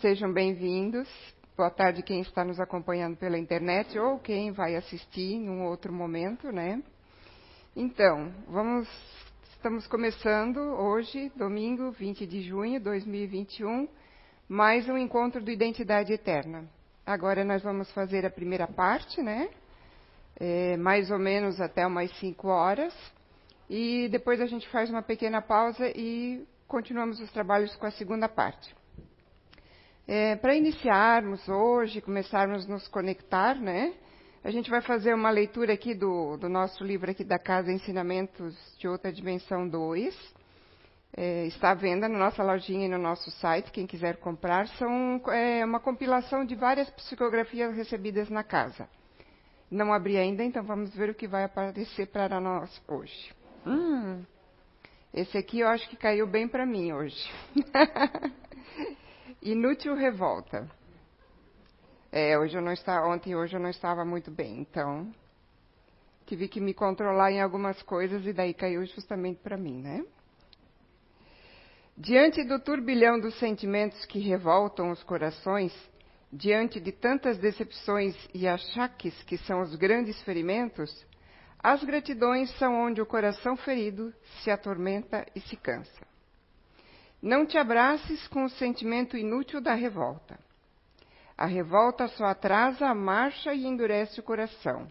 Sejam bem-vindos. Boa tarde quem está nos acompanhando pela internet ou quem vai assistir em um outro momento, né? Então, vamos estamos começando hoje, domingo, 20 de junho de 2021, mais um encontro do Identidade Eterna. Agora nós vamos fazer a primeira parte, né? É, mais ou menos até umas 5 horas. E depois a gente faz uma pequena pausa e continuamos os trabalhos com a segunda parte. É, Para iniciarmos hoje, começarmos a nos conectar, né? A gente vai fazer uma leitura aqui do, do nosso livro aqui da Casa Ensinamentos de Outra Dimensão 2. É, está à venda na nossa lojinha e no nosso site, quem quiser comprar. São é, uma compilação de várias psicografias recebidas na casa. Não abri ainda, então vamos ver o que vai aparecer para nós hoje. Hum, esse aqui eu acho que caiu bem para mim hoje. Inútil revolta. É, hoje eu não estava, ontem e hoje eu não estava muito bem, então tive que me controlar em algumas coisas e daí caiu justamente para mim, né? Diante do turbilhão dos sentimentos que revoltam os corações, diante de tantas decepções e achaques que são os grandes ferimentos, as gratidões são onde o coração ferido se atormenta e se cansa. Não te abraces com o sentimento inútil da revolta. A revolta só atrasa a marcha e endurece o coração.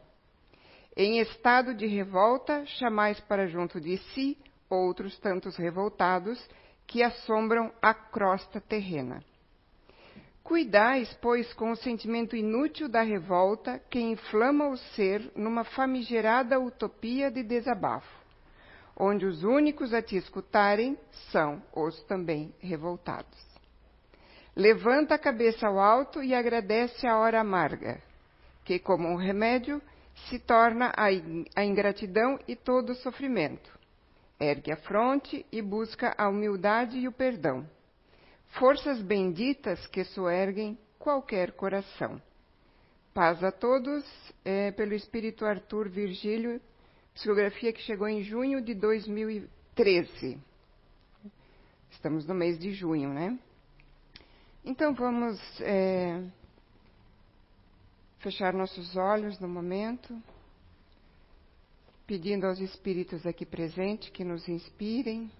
Em estado de revolta, chamais para junto de si outros tantos revoltados que assombram a crosta terrena. Cuidais, pois, com o sentimento inútil da revolta que inflama o ser numa famigerada utopia de desabafo onde os únicos a te escutarem são os também revoltados. Levanta a cabeça ao alto e agradece a hora amarga, que, como um remédio, se torna a ingratidão e todo o sofrimento. Ergue a fronte e busca a humildade e o perdão. Forças benditas que soerguem qualquer coração. Paz a todos, é, pelo Espírito Arthur Virgílio psicografia que chegou em junho de 2013. Estamos no mês de junho, né? Então vamos é, fechar nossos olhos no momento, pedindo aos espíritos aqui presentes que nos inspirem,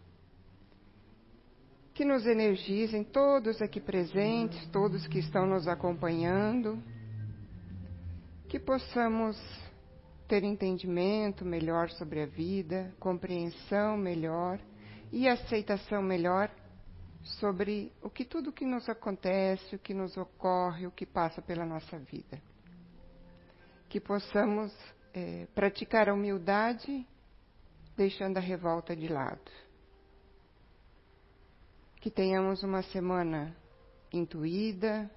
que nos energizem, todos aqui presentes, todos que estão nos acompanhando, que possamos ter entendimento melhor sobre a vida, compreensão melhor e aceitação melhor sobre o que tudo que nos acontece, o que nos ocorre, o que passa pela nossa vida. Que possamos é, praticar a humildade, deixando a revolta de lado. Que tenhamos uma semana intuída,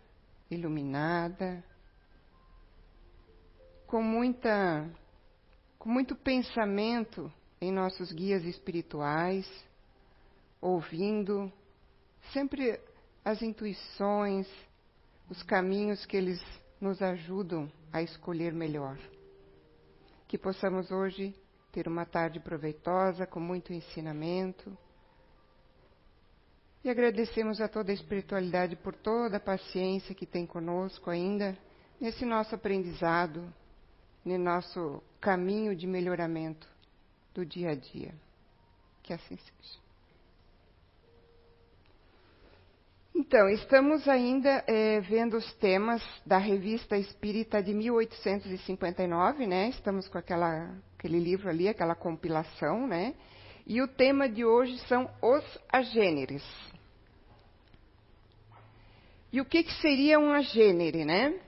iluminada, com muita com muito pensamento em nossos guias espirituais, ouvindo sempre as intuições, os caminhos que eles nos ajudam a escolher melhor. Que possamos hoje ter uma tarde proveitosa, com muito ensinamento. E agradecemos a toda a espiritualidade por toda a paciência que tem conosco ainda nesse nosso aprendizado, no nosso caminho de melhoramento do dia a dia. Que assim seja. Então, estamos ainda é, vendo os temas da Revista Espírita de 1859, né? Estamos com aquela, aquele livro ali, aquela compilação, né? E o tema de hoje são os agêneres. E o que, que seria um agênere, né?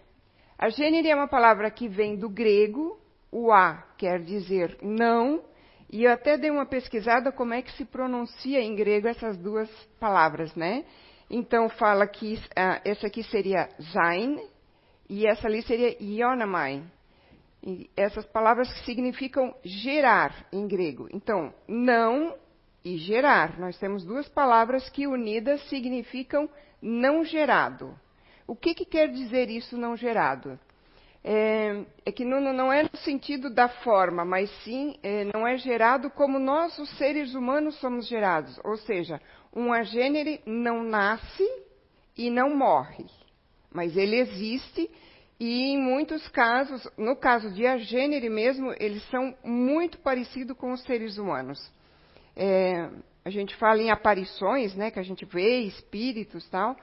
A gênero é uma palavra que vem do grego, o a quer dizer não, e eu até dei uma pesquisada como é que se pronuncia em grego essas duas palavras, né? Então fala que essa aqui seria sein e essa ali seria ionamai. E essas palavras que significam gerar em grego. Então, não e gerar. Nós temos duas palavras que unidas significam não gerado. O que, que quer dizer isso não gerado? É, é que não, não, é no sentido da forma, mas sim é, não é gerado como nós, os seres humanos, somos gerados. Ou seja, um agênere não nasce e não morre. Mas ele existe e em muitos casos, no caso de agênere mesmo, eles são muito parecidos com os seres humanos. É, a gente fala em aparições, né, que a gente vê espíritos tal.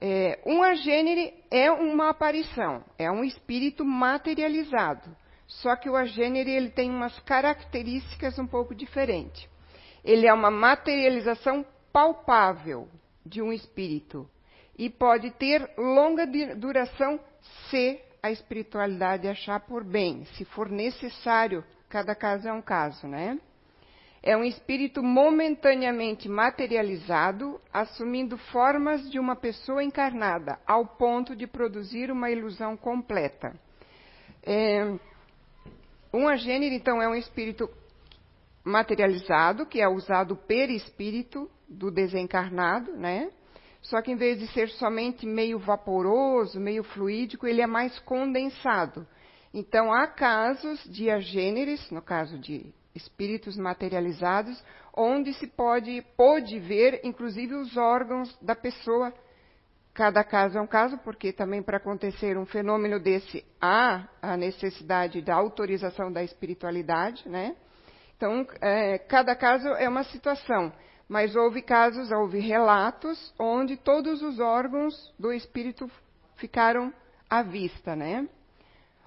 É, um agênere é uma aparição, é um espírito materializado. Só que o agênere ele tem umas características um pouco diferentes. Ele é uma materialização palpável de um espírito e pode ter longa duração se a espiritualidade achar por bem, se for necessário, cada caso é um caso, né? É um espírito momentaneamente materializado, assumindo formas de uma pessoa encarnada, ao ponto de produzir uma ilusão completa. É, um agênero, então, é um espírito materializado, que é usado perispírito do desencarnado, né? Só que em vez de ser somente meio vaporoso, meio fluídico, ele é mais condensado. Então, há casos de agêneres, no caso de espíritos materializados, onde se pode, pode ver, inclusive, os órgãos da pessoa. Cada caso é um caso, porque também para acontecer um fenômeno desse há a necessidade da autorização da espiritualidade, né? Então, é, cada caso é uma situação. Mas houve casos, houve relatos onde todos os órgãos do espírito ficaram à vista, né?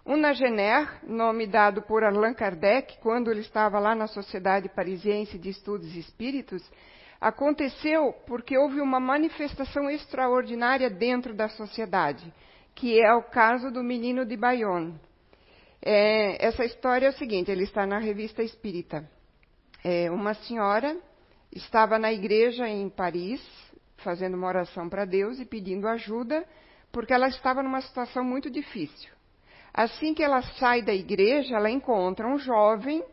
Unagener, nome dado por Allan Kardec quando ele estava lá na Sociedade Parisiense de Estudos Espíritos, aconteceu porque houve uma manifestação extraordinária dentro da sociedade, que é o caso do menino de Bayonne. É, essa história é o seguinte, ele está na revista Espírita. É, uma senhora estava na igreja em Paris, fazendo uma oração para Deus e pedindo ajuda, porque ela estava numa situação muito difícil. Assim que ela sai da igreja, ela encontra um jovem,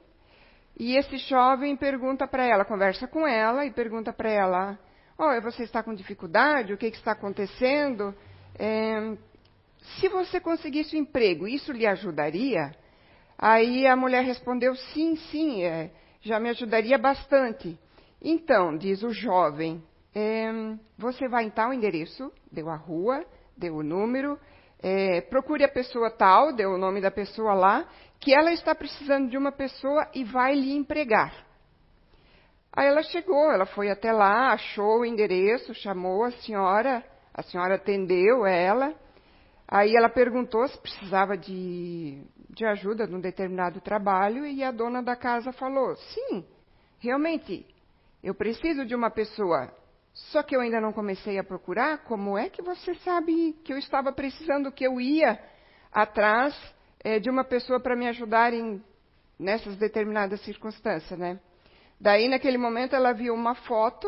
e esse jovem pergunta para ela, conversa com ela e pergunta para ela: oh, você está com dificuldade? O que, que está acontecendo? É, se você conseguisse um emprego, isso lhe ajudaria? Aí a mulher respondeu: sim, sim, é, já me ajudaria bastante. Então, diz o jovem, é, você vai em tal endereço, deu a rua, deu o número, é, procure a pessoa tal, deu o nome da pessoa lá, que ela está precisando de uma pessoa e vai lhe empregar. Aí ela chegou, ela foi até lá, achou o endereço, chamou a senhora, a senhora atendeu ela. Aí ela perguntou se precisava de, de ajuda num determinado trabalho e a dona da casa falou: sim, realmente eu preciso de uma pessoa, só que eu ainda não comecei a procurar. Como é que você sabe que eu estava precisando, que eu ia atrás é, de uma pessoa para me ajudar em, nessas determinadas circunstâncias, né? Daí, naquele momento, ela viu uma foto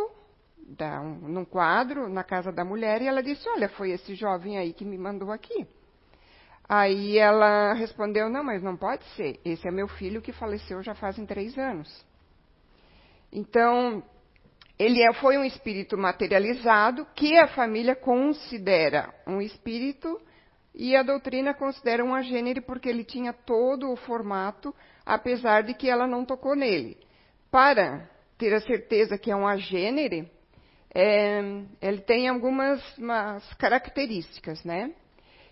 da, um, num quadro na casa da mulher e ela disse: Olha, foi esse jovem aí que me mandou aqui. Aí ela respondeu: Não, mas não pode ser. Esse é meu filho que faleceu já fazem três anos. Então, ele é, foi um espírito materializado que a família considera um espírito e a doutrina considera um agênere porque ele tinha todo o formato, apesar de que ela não tocou nele. Para ter a certeza que é um agênere, é, ele tem algumas características, né?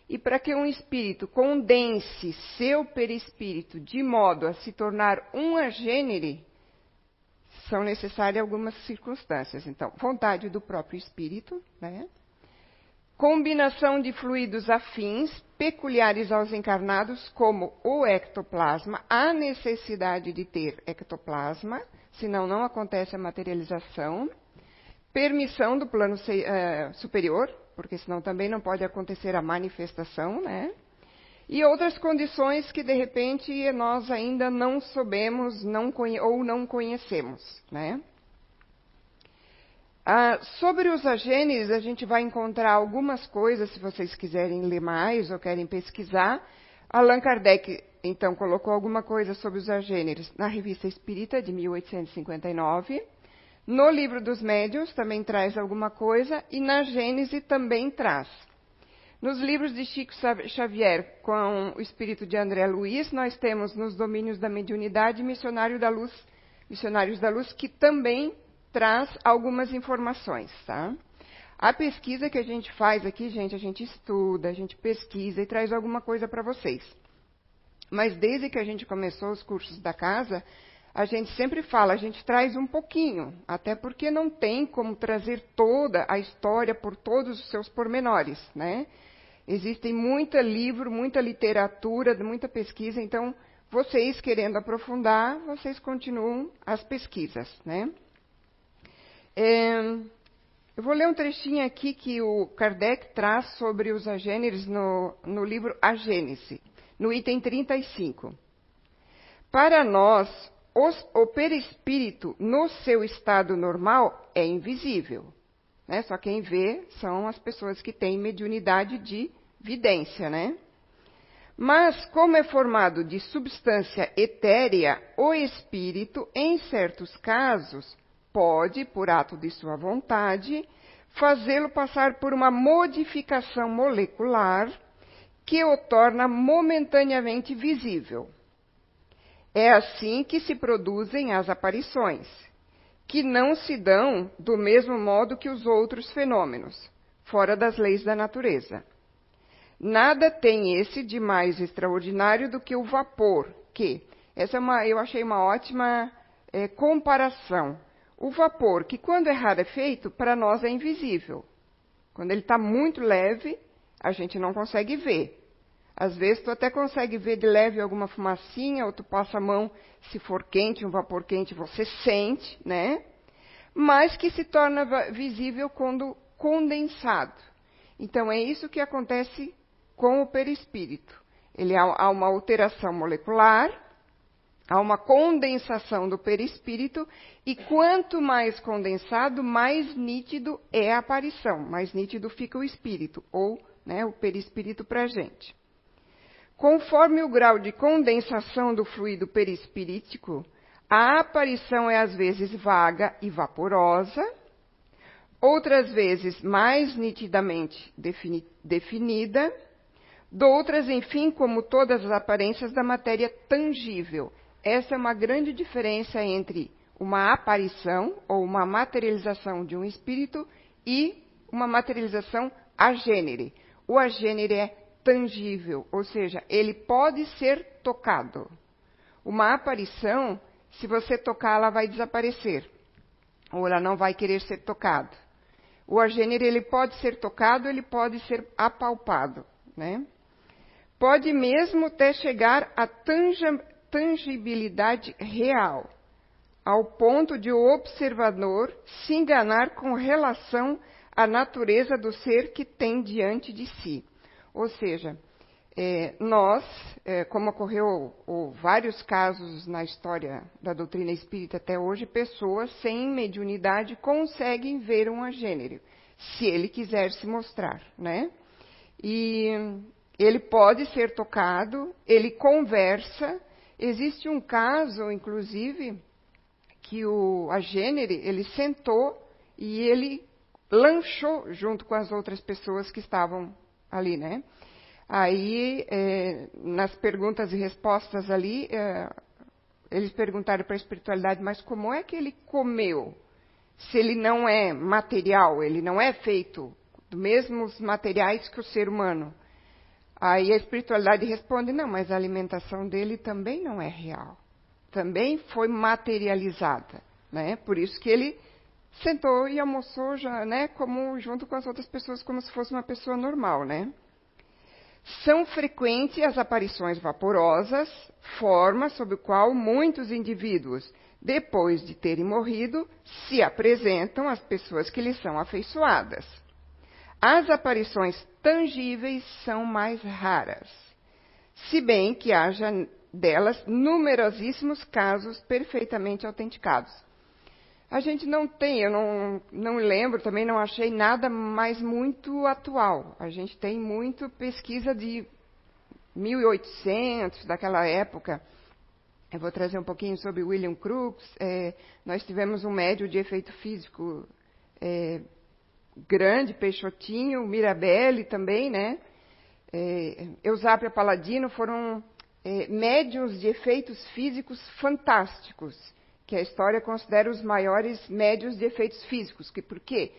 E para que um espírito condense seu perispírito de modo a se tornar um agênere, são necessárias algumas circunstâncias. Então, vontade do próprio espírito, né? combinação de fluidos afins peculiares aos encarnados, como o ectoplasma, a necessidade de ter ectoplasma, senão não acontece a materialização, permissão do plano uh, superior, porque senão também não pode acontecer a manifestação, né? E outras condições que de repente nós ainda não soubemos não ou não conhecemos, né? Ah, sobre os agêneres, a gente vai encontrar algumas coisas, se vocês quiserem ler mais ou querem pesquisar. Allan Kardec, então, colocou alguma coisa sobre os agêneres na Revista Espírita, de 1859. No Livro dos Médios também traz alguma coisa, e na Gênese também traz. Nos livros de Chico Xavier, com o espírito de André Luiz, nós temos nos domínios da mediunidade Missionário da Luz, Missionários da Luz, que também traz algumas informações. Tá? A pesquisa que a gente faz aqui, gente, a gente estuda, a gente pesquisa e traz alguma coisa para vocês. Mas desde que a gente começou os cursos da casa, a gente sempre fala, a gente traz um pouquinho, até porque não tem como trazer toda a história por todos os seus pormenores, né? Existem muita livro, muita literatura, muita pesquisa, então vocês querendo aprofundar, vocês continuam as pesquisas, né? É, eu vou ler um trechinho aqui que o Kardec traz sobre os agêneres no, no livro A Gênese, no item 35. Para nós, os, o perispírito, no seu estado normal, é invisível. Né? Só quem vê são as pessoas que têm mediunidade de vidência, né? Mas, como é formado de substância etérea, o espírito, em certos casos, pode, por ato de sua vontade, fazê-lo passar por uma modificação molecular que o torna momentaneamente visível. É assim que se produzem as aparições, que não se dão do mesmo modo que os outros fenômenos, fora das leis da natureza. Nada tem esse de mais extraordinário do que o vapor, que essa é uma, eu achei uma ótima é, comparação. O vapor, que quando é rarefeito, para nós é invisível. Quando ele está muito leve, a gente não consegue ver. Às vezes tu até consegue ver de leve alguma fumacinha, ou tu passa a mão, se for quente, um vapor quente, você sente, né? Mas que se torna visível quando condensado. Então é isso que acontece com o perispírito. Ele há uma alteração molecular, há uma condensação do perispírito, e quanto mais condensado, mais nítido é a aparição, mais nítido fica o espírito, ou né, o perispírito para a gente. Conforme o grau de condensação do fluido perispirítico, a aparição é às vezes vaga e vaporosa, outras vezes mais nitidamente defini definida, Doutras, enfim, como todas as aparências da matéria tangível. Essa é uma grande diferença entre uma aparição ou uma materialização de um espírito e uma materialização agênere. O agênere é tangível, ou seja, ele pode ser tocado. Uma aparição, se você tocar, ela vai desaparecer, ou ela não vai querer ser tocada. O agênere ele pode ser tocado, ele pode ser apalpado, né? pode mesmo até chegar à tangibilidade real, ao ponto de o observador se enganar com relação à natureza do ser que tem diante de si. Ou seja, é, nós, é, como ocorreu vários casos na história da doutrina espírita até hoje, pessoas sem mediunidade conseguem ver um agênero, se ele quiser se mostrar, né? E ele pode ser tocado, ele conversa. Existe um caso, inclusive, que o a gênere, ele sentou e ele lanchou junto com as outras pessoas que estavam ali, né? Aí, é, nas perguntas e respostas ali, é, eles perguntaram para a espiritualidade, mas como é que ele comeu? Se ele não é material, ele não é feito dos mesmos materiais que o ser humano. Aí a espiritualidade responde: não, mas a alimentação dele também não é real. Também foi materializada. Né? Por isso que ele sentou e almoçou já, né, como junto com as outras pessoas, como se fosse uma pessoa normal, né? São frequentes as aparições vaporosas, forma sob qual muitos indivíduos, depois de terem morrido, se apresentam às pessoas que lhes são afeiçoadas. As aparições tangíveis são mais raras, se bem que haja delas numerosíssimos casos perfeitamente autenticados. A gente não tem, eu não, não lembro, também não achei nada mais muito atual. A gente tem muito pesquisa de 1800, daquela época. Eu vou trazer um pouquinho sobre William Crookes. É, nós tivemos um médio de efeito físico é, grande, Peixotinho, Mirabelle também, né? É, Eusápia Paladino foram é, médiums de efeitos físicos fantásticos, que a história considera os maiores médios de efeitos físicos. Que, por quê?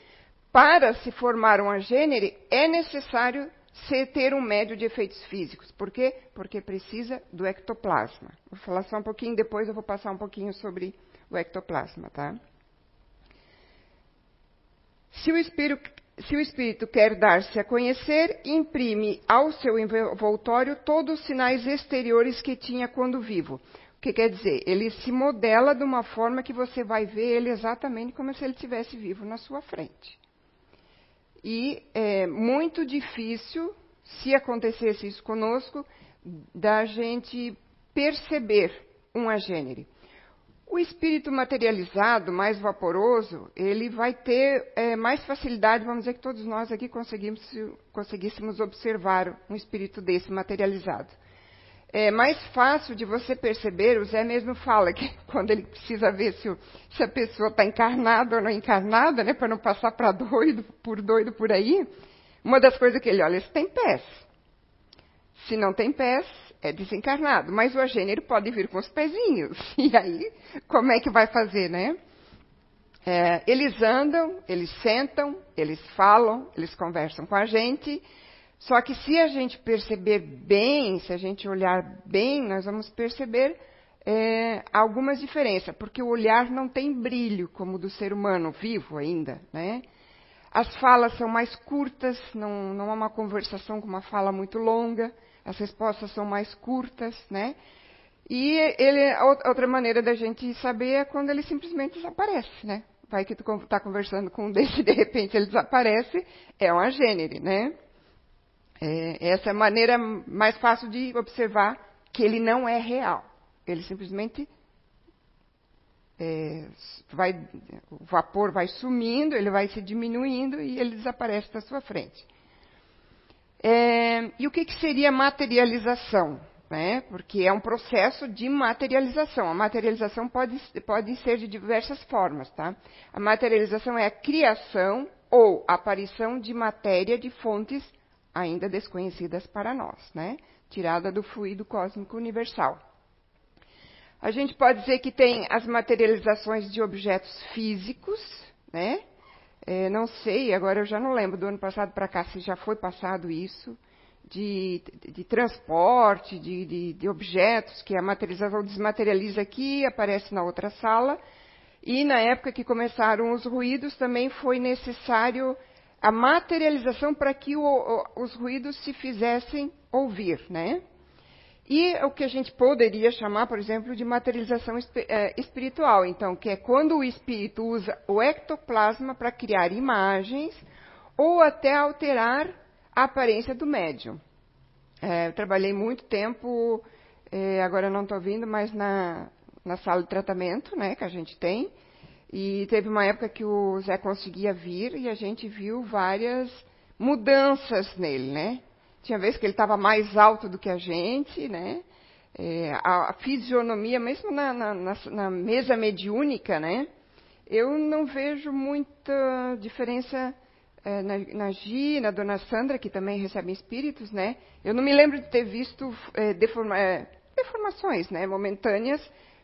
para se formar um agênere, é necessário se ter um médio de efeitos físicos. Por quê? Porque precisa do ectoplasma. Vou falar só um pouquinho, depois eu vou passar um pouquinho sobre o ectoplasma, tá? Se o espírito, se o espírito quer dar-se a conhecer, imprime ao seu envoltório todos os sinais exteriores que tinha quando vivo. Que quer dizer? Ele se modela de uma forma que você vai ver ele exatamente como se ele estivesse vivo na sua frente. E é muito difícil, se acontecesse isso conosco, da gente perceber um agênere. O espírito materializado, mais vaporoso, ele vai ter é, mais facilidade, vamos dizer que todos nós aqui conseguíssemos observar um espírito desse materializado. É mais fácil de você perceber, o Zé mesmo fala que quando ele precisa ver se, o, se a pessoa está encarnada ou não encarnada, né, para não passar para doido, por doido por aí, uma das coisas que ele olha é se tem pés. Se não tem pés, é desencarnado. Mas o agênero pode vir com os pezinhos. E aí, como é que vai fazer, né? É, eles andam, eles sentam, eles falam, eles conversam com a gente. Só que se a gente perceber bem, se a gente olhar bem, nós vamos perceber é, algumas diferenças, porque o olhar não tem brilho como o do ser humano vivo ainda, né? As falas são mais curtas, não, não é uma conversação com uma fala muito longa as respostas são mais curtas, né? E ele, outra maneira da gente saber é quando ele simplesmente desaparece, né? Vai que tu está conversando com um desse e de repente ele desaparece, é um agênere, né? É, essa é a maneira mais fácil de observar que ele não é real. Ele simplesmente é, vai, o vapor vai sumindo, ele vai se diminuindo e ele desaparece da sua frente. É, e o que, que seria materialização? Né? Porque é um processo de materialização. A materialização pode, pode ser de diversas formas. Tá? A materialização é a criação ou aparição de matéria de fontes ainda desconhecidas para nós, né? tirada do fluido cósmico universal. A gente pode dizer que tem as materializações de objetos físicos, né? É, não sei, agora eu já não lembro do ano passado para cá se já foi passado isso, de, de, transporte, de, de, de, objetos, que a materialização desmaterializa aqui aparece na outra sala. E na época que começaram os ruídos, também foi necessário a materialização para que o, o, os ruídos se fizessem ouvir, né? E o que a gente poderia chamar, por exemplo, de materialização é, espiritual. Então, que é quando o espírito usa o ectoplasma para criar imagens ou até alterar a aparência do médium. É, eu trabalhei muito tempo, é, agora não estou vindo, mas na, na sala de tratamento né, que a gente tem. E teve uma época que o Zé conseguia vir e a gente viu várias mudanças nele, né? Tinha vezes que ele estava mais alto do que a gente, né? É, a, a, fisionomia, mesmo na, na, na, na, mesa mediúnica, né? Eu não vejo muita diferença é, na, na Gi, na Dona Sandra, que também recebem espíritos, né? Eu não me lembro de ter visto é, deforma, é, deformações, né? Momentâneas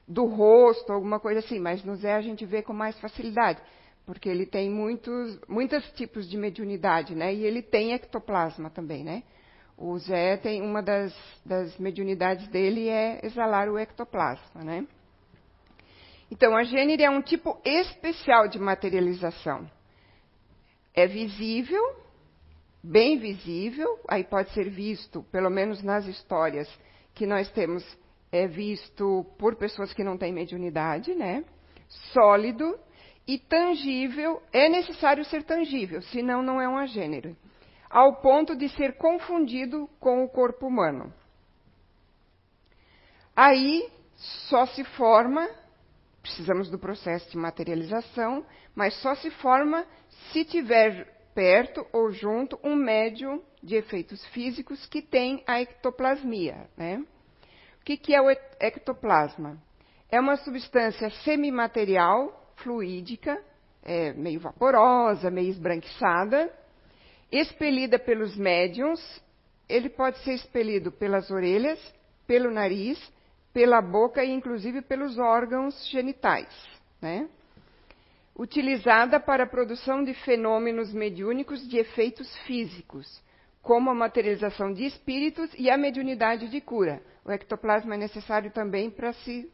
do rosto, alguma coisa assim, mas no Zé a gente vê com mais facilidade, porque ele tem muitos, muitos tipos de mediunidade, né? E ele tem ectoplasma também, né? O Zé tem uma das, das mediunidades dele é exalar o ectoplasma, né? Então, a gênere é um tipo especial de materialização. É visível, bem visível, aí pode ser visto, pelo menos nas histórias que nós temos, é visto por pessoas que não têm mediunidade, né? Sólido e tangível, é necessário ser tangível, senão não é um agênero ao ponto de ser confundido com o corpo humano. Aí só se forma, precisamos do processo de materialização, mas só se forma se tiver perto ou junto um médium de efeitos físicos que tem a ectoplasmia. Né? O que, que é o ectoplasma? É uma substância semimaterial, fluídica, é meio vaporosa, meio esbranquiçada, expelida pelos médiums, ele pode ser expelido pelas orelhas, pelo nariz, pela boca e inclusive pelos órgãos genitais. Né? utilizada para a produção de fenômenos mediúnicos de efeitos físicos, como a materialização de espíritos e a mediunidade de cura. O ectoplasma é necessário também para se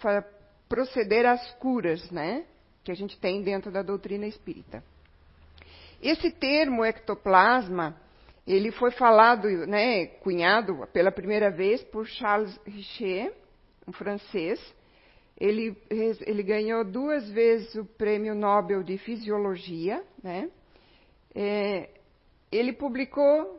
para proceder às curas, né, que a gente tem dentro da doutrina espírita. Esse termo ectoplasma, ele foi falado, né, cunhado pela primeira vez por Charles Richer, um francês. Ele, ele ganhou duas vezes o prêmio Nobel de Fisiologia, né? É, ele publicou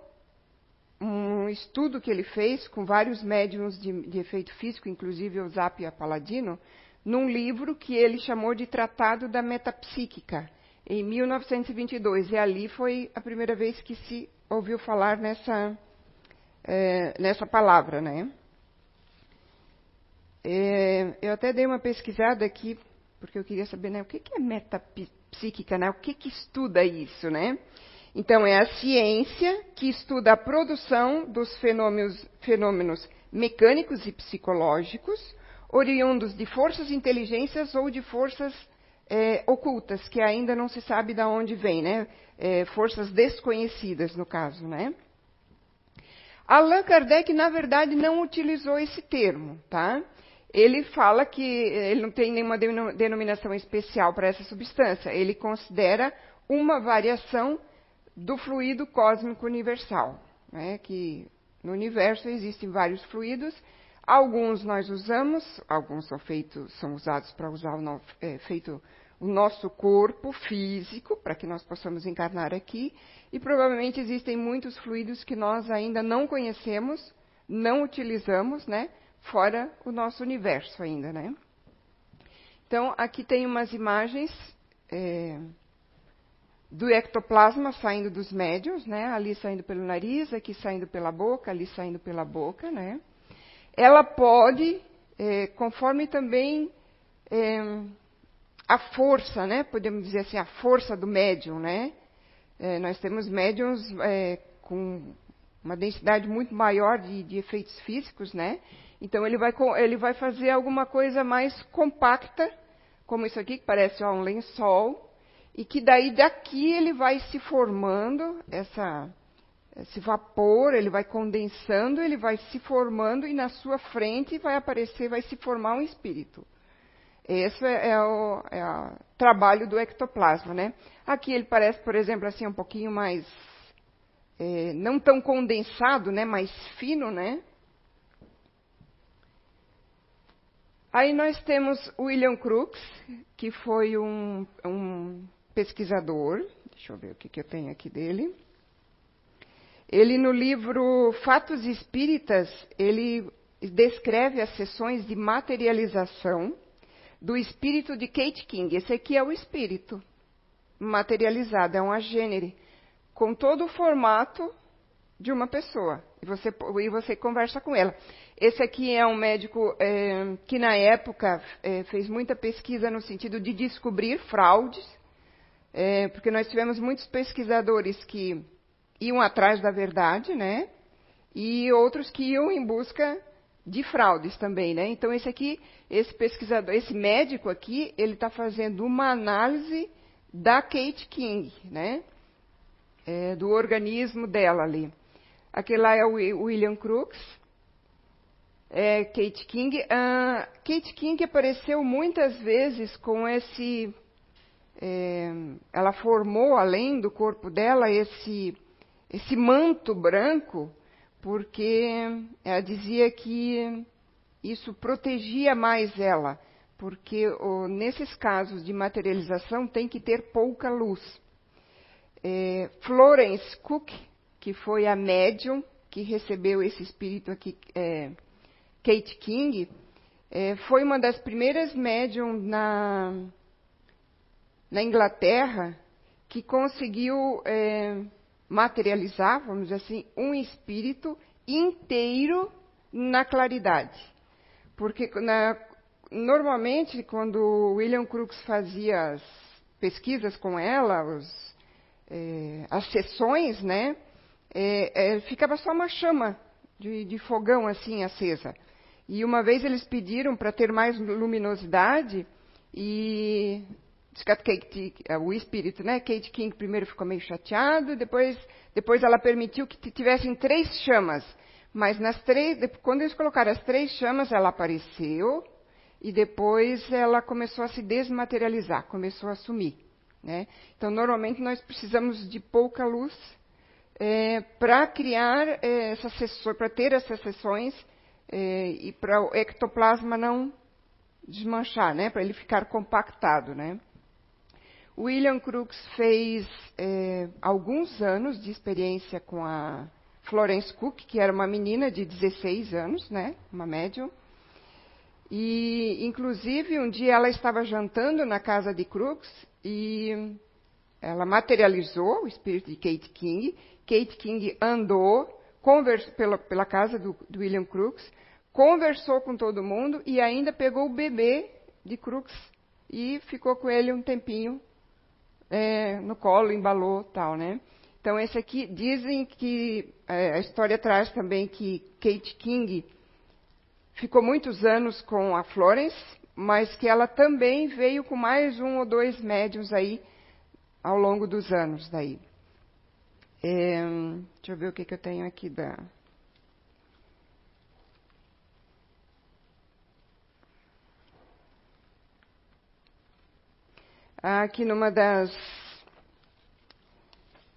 um estudo que ele fez com vários médiums de, de efeito físico, inclusive o Zapia Paladino, num livro que ele chamou de Tratado da Metapsíquica, em 1922. E ali foi a primeira vez que se ouviu falar nessa, é, nessa palavra, né? É, eu até dei uma pesquisada aqui, porque eu queria saber né, o que, é metapsíquica, né? o que, que estuda isso, né? Então, é a ciência que estuda a produção dos fenômenos, fenômenos mecânicos e psicológicos, oriundos de forças inteligências ou de forças é, ocultas, que ainda não se sabe de onde vêm, né? É, forças desconhecidas, no caso, né? Allan Kardec, na verdade, não utilizou esse termo, tá? Ele fala que ele não tem nenhuma denominação especial para essa substância. Ele considera uma variação do fluido cósmico universal, né, que no universo existem vários fluidos, alguns nós usamos, alguns são, feitos, são usados para usar o, no, é, feito o nosso corpo físico, para que nós possamos encarnar aqui, e provavelmente existem muitos fluidos que nós ainda não conhecemos, não utilizamos, né, fora o nosso universo ainda, né. Então, aqui tem umas imagens é, do ectoplasma saindo dos médios, né? Ali saindo pelo nariz, aqui saindo pela boca, ali saindo pela boca, né? Ela pode, é, conforme também é, a força, né? Podemos dizer assim, a força do médium, né? É, nós temos médiums é, com uma densidade muito maior de, de, efeitos físicos, né? Então ele vai, ele vai fazer alguma coisa mais compacta, como isso aqui que parece ó, um lençol, e que daí daqui ele vai se formando essa esse vapor, ele vai condensando, ele vai se formando e na sua frente vai aparecer, vai se formar um espírito. Esse é, é o, é o trabalho do ectoplasma, né? Aqui ele parece, por exemplo, assim um pouquinho mais é, não tão condensado, né? Mais fino, né? Aí nós temos William Crookes, que foi um, um pesquisador, deixa eu ver o que, que eu tenho aqui dele. Ele, no livro Fatos Espíritas, ele descreve as sessões de materialização do espírito de Kate King. Esse aqui é o espírito materializado, é um agênere, com todo o formato de uma pessoa. E você, e você conversa com ela. Esse aqui é um médico é, que, na época, é, fez muita pesquisa no sentido de descobrir fraudes é, porque nós tivemos muitos pesquisadores que iam atrás da verdade, né? E outros que iam em busca de fraudes também, né? Então esse aqui, esse pesquisador, esse médico aqui, ele está fazendo uma análise da Kate King, né? É, do organismo dela ali. Aquele lá é o William Crookes. É, Kate King. Uh, Kate King apareceu muitas vezes com esse é, ela formou, além do corpo dela, esse, esse manto branco, porque ela dizia que isso protegia mais ela, porque nesses casos de materialização tem que ter pouca luz. É, Florence Cook, que foi a médium que recebeu esse espírito aqui, é, Kate King, é, foi uma das primeiras médiums na, na Inglaterra que conseguiu é, materializar, vamos dizer assim, um espírito inteiro na claridade. Porque na, normalmente, quando William Crookes fazia as pesquisas com ela, os, é, as sessões, né, é, é, ficava só uma chama de, de fogão assim acesa. E uma vez eles pediram para ter mais luminosidade e Kate, é, o espírito, né? Kate King primeiro ficou meio chateado, depois, depois ela permitiu que tivessem três chamas. Mas nas três, quando eles colocaram as três chamas, ela apareceu e depois ela começou a se desmaterializar, começou a sumir. Né? Então, normalmente nós precisamos de pouca luz é, para criar é, essas sessões, para ter essas sessões é, e para o ectoplasma não desmanchar, né? Para ele ficar compactado, né? William Crookes fez é, alguns anos de experiência com a Florence Cook, que era uma menina de 16 anos, né? Uma médium. E, inclusive, um dia ela estava jantando na casa de Crookes e ela materializou o espírito de Kate King. Kate King andou pela, pela, casa do, do William Crookes, conversou com todo mundo e ainda pegou o bebê de Crux e ficou com ele um tempinho é, no colo, embalou tal, né? Então esse aqui dizem que é, a história traz também que Kate King ficou muitos anos com a Florence, mas que ela também veio com mais um ou dois médiums aí ao longo dos anos daí. É, deixa eu ver o que, que eu tenho aqui da aqui numa das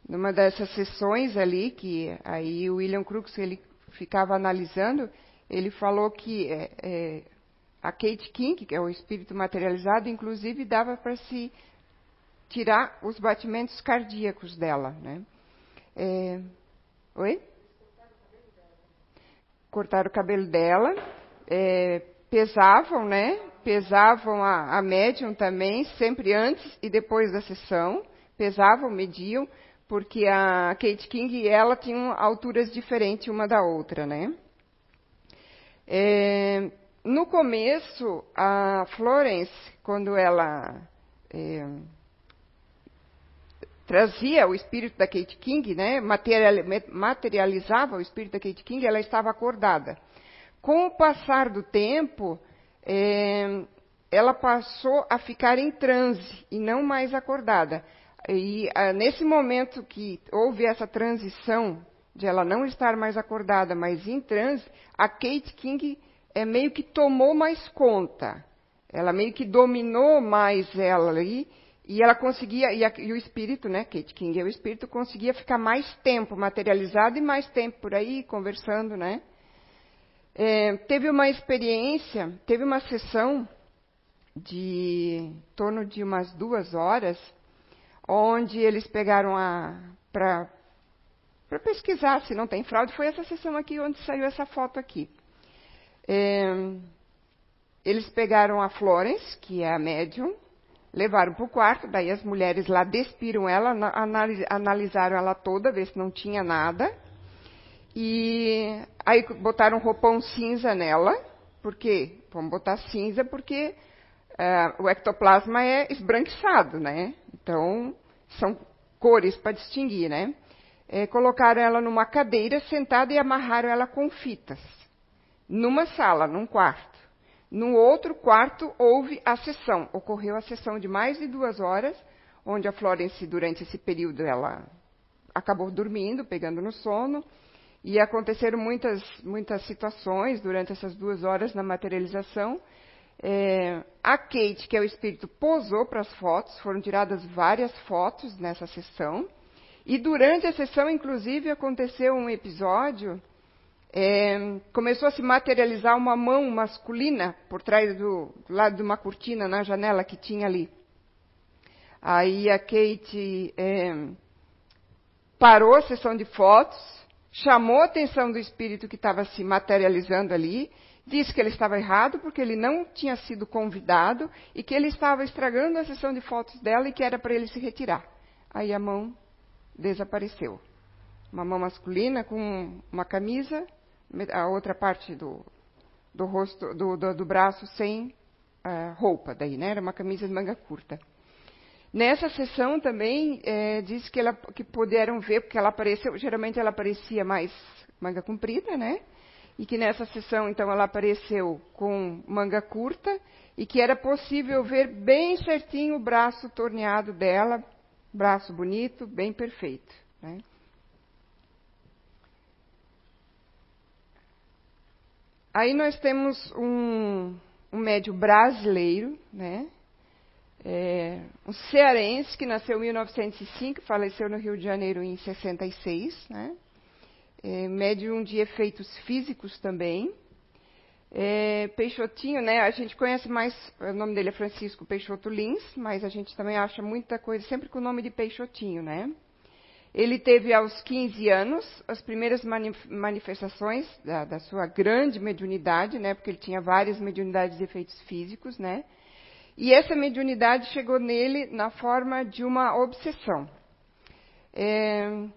numa dessas sessões ali que aí o William Crookes ele ficava analisando, ele falou que é, é, a Kate King, que é o espírito materializado, inclusive dava para se tirar os batimentos cardíacos dela, né? É, oi? Cortaram o cabelo dela, é, pesavam, né? Pesavam a, a médium também, sempre antes e depois da sessão, pesavam, mediam, porque a Kate King e ela tinham alturas diferentes uma da outra, né? É, no começo, a Florence, quando ela é, trazia o espírito da Kate King, né, materializava o espírito da Kate King, ela estava acordada. Com o passar do tempo, é, ela passou a ficar em transe e não mais acordada. E ah, nesse momento que houve essa transição de ela não estar mais acordada, mas em transe, a Kate King é, meio que tomou mais conta. Ela meio que dominou mais ela ali e ela conseguia e, a, e, o espírito, né, Kate King, o espírito conseguia ficar mais tempo materializado e mais tempo por aí conversando, né? É, teve uma experiência, teve uma sessão de torno de umas duas horas, onde eles pegaram a para pesquisar se não tem fraude. Foi essa sessão aqui onde saiu essa foto aqui. É, eles pegaram a Florence, que é a médium, levaram para o quarto, daí as mulheres lá despiram ela, analisaram ela toda, ver se não tinha nada. E aí botaram um roupão cinza nela, porque vamos botar cinza porque uh, o ectoplasma é esbranquiçado, né? Então são cores para distinguir, né? É, colocaram ela numa cadeira sentada e amarraram ela com fitas, numa sala, num quarto. No outro quarto houve a sessão. Ocorreu a sessão de mais de duas horas, onde a Florence, durante esse período, ela acabou dormindo, pegando no sono. E aconteceram muitas, muitas situações durante essas duas horas na materialização. É, a Kate, que é o espírito, posou para as fotos, foram tiradas várias fotos nessa sessão. E durante a sessão, inclusive, aconteceu um episódio. É, começou a se materializar uma mão masculina por trás do, do lado de uma cortina na janela que tinha ali. Aí a Kate é, parou a sessão de fotos, chamou a atenção do espírito que estava se materializando ali, disse que ele estava errado porque ele não tinha sido convidado e que ele estava estragando a sessão de fotos dela e que era para ele se retirar. Aí a mão desapareceu. Uma mão masculina com uma camisa, a outra parte do, do rosto, do, do, do braço sem uh, roupa, daí, né? Era uma camisa de manga curta. Nessa sessão também é, diz que, ela, que puderam ver, porque ela apareceu, geralmente ela aparecia mais manga comprida, né? e que nessa sessão, então, ela apareceu com manga curta e que era possível ver bem certinho o braço torneado dela, braço bonito, bem perfeito. Né? Aí nós temos um, um médio brasileiro, né? É, um cearense que nasceu em 1905, faleceu no Rio de Janeiro em 66, né? É, médium de efeitos físicos também. É, Peixotinho, né? A gente conhece mais, o nome dele é Francisco Peixoto Lins, mas a gente também acha muita coisa sempre com o nome de Peixotinho, né? Ele teve aos 15 anos as primeiras manifestações da, da, sua grande mediunidade, né? Porque ele tinha várias mediunidades de efeitos físicos, né? E essa mediunidade chegou nele na forma de uma obsessão. É,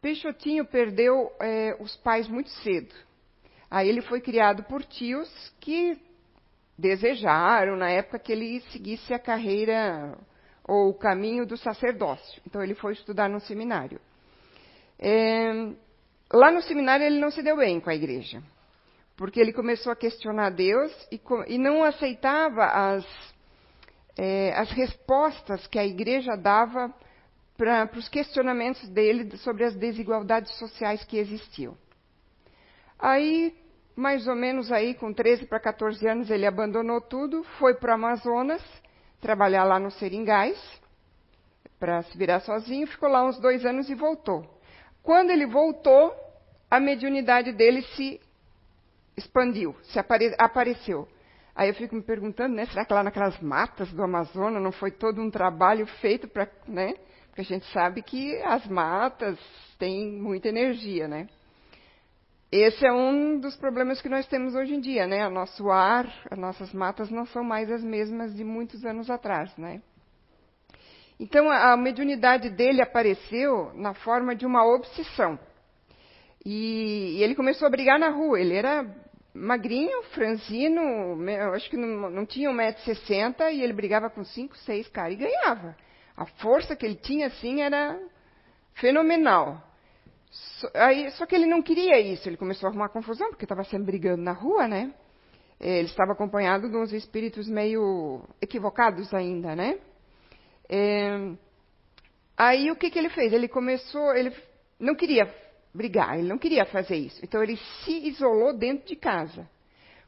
Peixotinho perdeu é, os pais muito cedo. Aí ele foi criado por tios que desejaram, na época, que ele seguisse a carreira ou o caminho do sacerdócio. Então ele foi estudar no seminário. É, lá no seminário ele não se deu bem com a igreja, porque ele começou a questionar Deus e, e não aceitava as, é, as respostas que a igreja dava para os questionamentos dele sobre as desigualdades sociais que existiam. Aí, mais ou menos aí, com 13 para 14 anos, ele abandonou tudo, foi para o Amazonas trabalhar lá no Seringais, para se virar sozinho, ficou lá uns dois anos e voltou. Quando ele voltou, a mediunidade dele se expandiu, se apare apareceu. Aí eu fico me perguntando, né, será que lá naquelas matas do Amazonas não foi todo um trabalho feito para, né? Porque a gente sabe que as matas têm muita energia, né? Esse é um dos problemas que nós temos hoje em dia, né? O nosso ar, as nossas matas não são mais as mesmas de muitos anos atrás, né? Então, a mediunidade dele apareceu na forma de uma obsessão. E, e ele começou a brigar na rua. Ele era magrinho, franzino, acho que não, não tinha 1,60m, e ele brigava com 5, 6 caras e ganhava. A força que ele tinha, assim, era fenomenal. So, aí, só que ele não queria isso, ele começou a arrumar confusão, porque estava sempre brigando na rua, né? Ele estava acompanhado de uns espíritos meio equivocados ainda, né? É, aí o que, que ele fez? Ele começou, ele não queria brigar, ele não queria fazer isso. Então ele se isolou dentro de casa.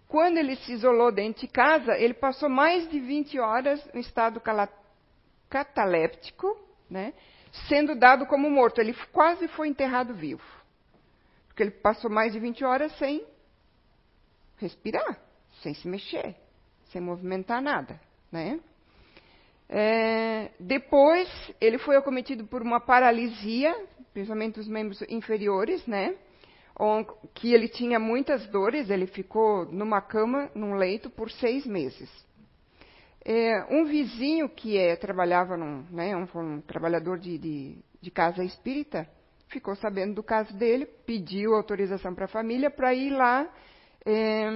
Quando ele se isolou dentro de casa, ele passou mais de 20 horas em estado cataléptico, né? sendo dado como morto. Ele quase foi enterrado vivo. Porque ele passou mais de 20 horas sem respirar, sem se mexer, sem movimentar nada. Né? É, depois, ele foi acometido por uma paralisia, principalmente os membros inferiores, né? que ele tinha muitas dores, ele ficou numa cama, num leito, por seis meses. É, um vizinho que é, trabalhava, num, né, um, um trabalhador de, de, de, casa espírita, ficou sabendo do caso dele, pediu autorização para a família para ir lá é,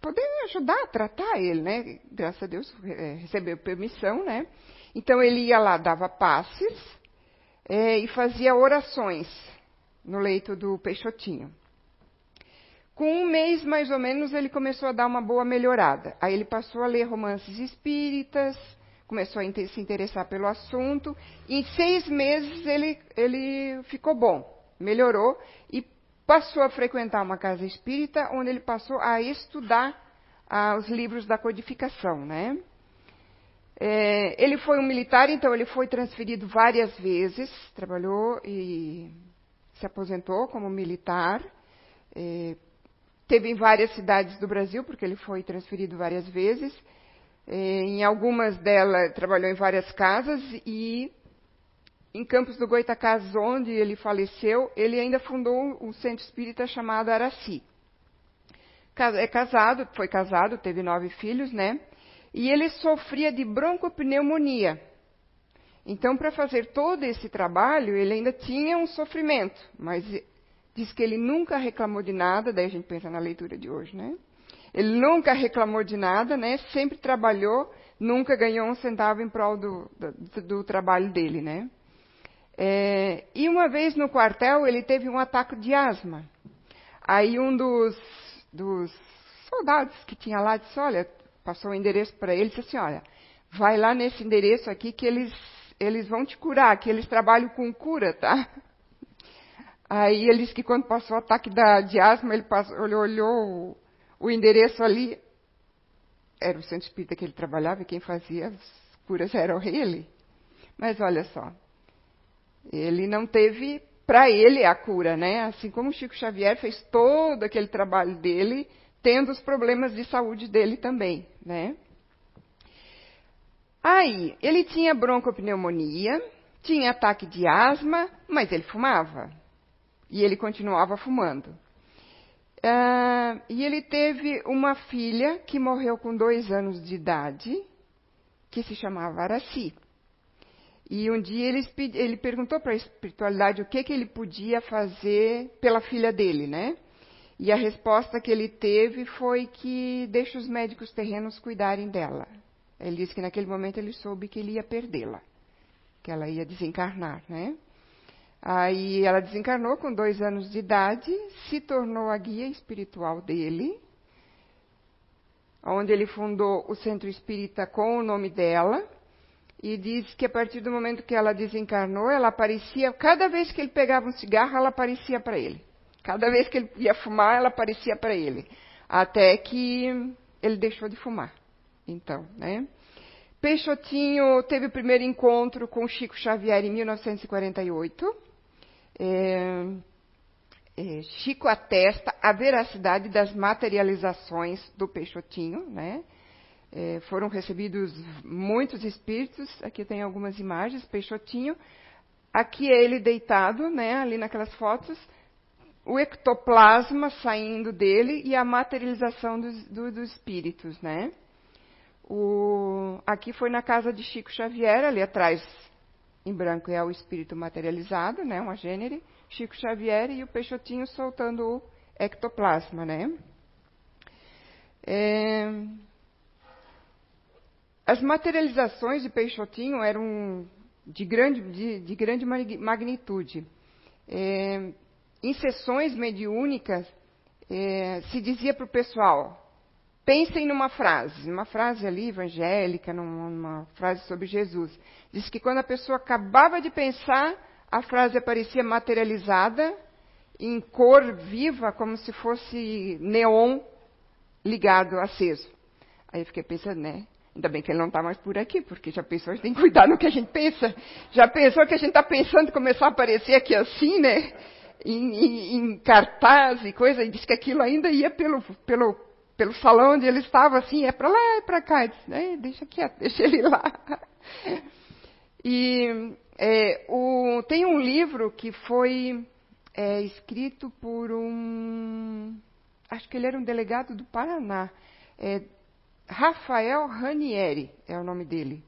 poder ajudar a tratar ele, né? Graças a Deus é, recebeu permissão, né? Então ele ia lá, dava passes é, e fazia orações no leito do Peixotinho. Com um mês, mais ou menos, ele começou a dar uma boa melhorada. Aí ele passou a ler romances espíritas, começou a se interessar pelo assunto. Em seis meses ele, ele ficou bom, melhorou e passou a frequentar uma casa espírita, onde ele passou a estudar ah, os livros da codificação, né? É, ele foi um militar, então ele foi transferido várias vezes, trabalhou e se aposentou como militar. É, Teve em várias cidades do Brasil, porque ele foi transferido várias vezes. É, em algumas delas, trabalhou em várias casas e em Campos do Goitacazes, onde ele faleceu, ele ainda fundou um centro espírita chamado Araci. É casado, foi casado, teve nove filhos, né? E ele sofria de broncopneumonia. Então, para fazer todo esse trabalho, ele ainda tinha um sofrimento, mas diz que ele nunca reclamou de nada, daí a gente pensa na leitura de hoje, né? Ele nunca reclamou de nada, né? Sempre trabalhou, nunca ganhou um centavo em prol do, do, do trabalho dele, né? É, e uma vez no quartel ele teve um ataque de asma. Aí um dos, dos soldados que tinha lá disse, olha, passou o endereço para ele disse assim, olha, vai lá nesse endereço aqui que eles, eles vão te curar, que eles trabalham com cura, tá? Aí ele disse que quando passou o ataque da, de asma, ele, passou, ele olhou o, o endereço ali, era o centro espírita que ele trabalhava e quem fazia as curas era ele. Mas olha só, ele não teve para ele a cura, né? Assim como o Chico Xavier fez todo aquele trabalho dele, tendo os problemas de saúde dele também, né? Aí, ele tinha broncopneumonia, tinha ataque de asma, mas ele fumava. E ele continuava fumando. Uh, e ele teve uma filha que morreu com dois anos de idade, que se chamava Araci. E um dia ele, ele perguntou para a espiritualidade o que, que ele podia fazer pela filha dele, né? E a resposta que ele teve foi que deixa os médicos terrenos cuidarem dela. Ele disse que naquele momento ele soube que ele ia perdê-la, que ela ia desencarnar, né? Aí ela desencarnou com dois anos de idade, se tornou a guia espiritual dele, onde ele fundou o centro espírita com o nome dela, e diz que a partir do momento que ela desencarnou, ela aparecia, cada vez que ele pegava um cigarro, ela aparecia para ele. Cada vez que ele ia fumar, ela aparecia para ele. Até que ele deixou de fumar. Então, né? Peixotinho teve o primeiro encontro com Chico Xavier em 1948. É, é, Chico atesta a veracidade das materializações do Peixotinho, né? É, foram recebidos muitos espíritos, aqui tem algumas imagens, Peixotinho. Aqui é ele deitado, né, ali naquelas fotos, o ectoplasma saindo dele e a materialização dos, do, dos espíritos, né? O, aqui foi na casa de Chico Xavier, ali atrás, em branco, é o espírito materializado, né, uma gênere. Chico Xavier e o Peixotinho soltando o ectoplasma, né? É, as materializações de Peixotinho eram de grande, de, de grande magnitude. É, em sessões mediúnicas, é, se dizia para o pessoal: pensem numa frase, uma frase ali evangélica, numa, numa frase sobre Jesus. Diz que quando a pessoa acabava de pensar, a frase aparecia materializada em cor viva, como se fosse neon ligado, aceso. Aí eu fiquei pensando, né? Ainda bem que ele não está mais por aqui, porque já pensou, a gente tem que cuidar no que a gente pensa. Já pensou que a gente está pensando começar a aparecer aqui assim, né? Em, em, em, cartaz e coisa, e disse que aquilo ainda ia pelo, pelo, pelo salão onde ele estava, assim, é para lá, é para cá. Disse, é, deixa quieto, deixa ele lá. E é, o, tem um livro que foi é, escrito por um. Acho que ele era um delegado do Paraná. É, Rafael Ranieri é o nome dele.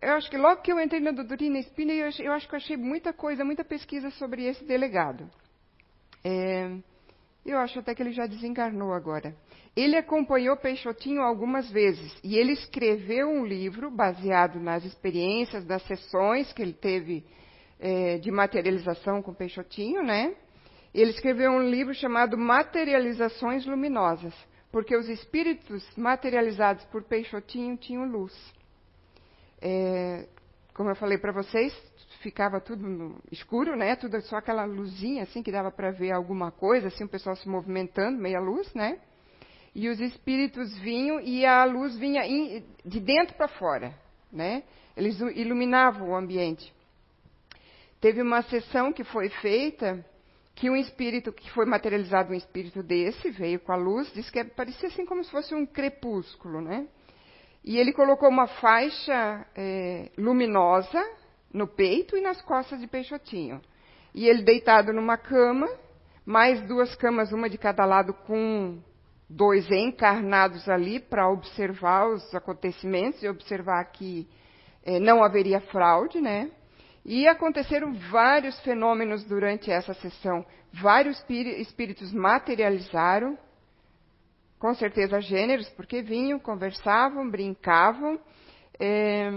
Eu acho que logo que eu entrei na doutrina espírita, eu, eu, acho que eu achei muita coisa, muita pesquisa sobre esse delegado. É, eu acho até que ele já desencarnou agora. Ele acompanhou Peixotinho algumas vezes e ele escreveu um livro baseado nas experiências das sessões que ele teve é, de materialização com Peixotinho, né? Ele escreveu um livro chamado Materializações Luminosas porque os espíritos materializados por Peixotinho tinham luz. É, como eu falei para vocês, ficava tudo escuro, né? Tudo só aquela luzinha assim que dava para ver alguma coisa, assim o pessoal se movimentando, meia luz, né? E os espíritos vinham e a luz vinha in, de dentro para fora, né? Eles iluminavam o ambiente. Teve uma sessão que foi feita que um espírito que foi materializado um espírito desse veio com a luz, disse que parecia assim como se fosse um crepúsculo, né? E ele colocou uma faixa é, luminosa no peito e nas costas de Peixotinho. E ele deitado numa cama, mais duas camas, uma de cada lado, com dois encarnados ali para observar os acontecimentos e observar que é, não haveria fraude, né? E aconteceram vários fenômenos durante essa sessão. Vários espíritos materializaram, com certeza gêneros, porque vinham, conversavam, brincavam. É,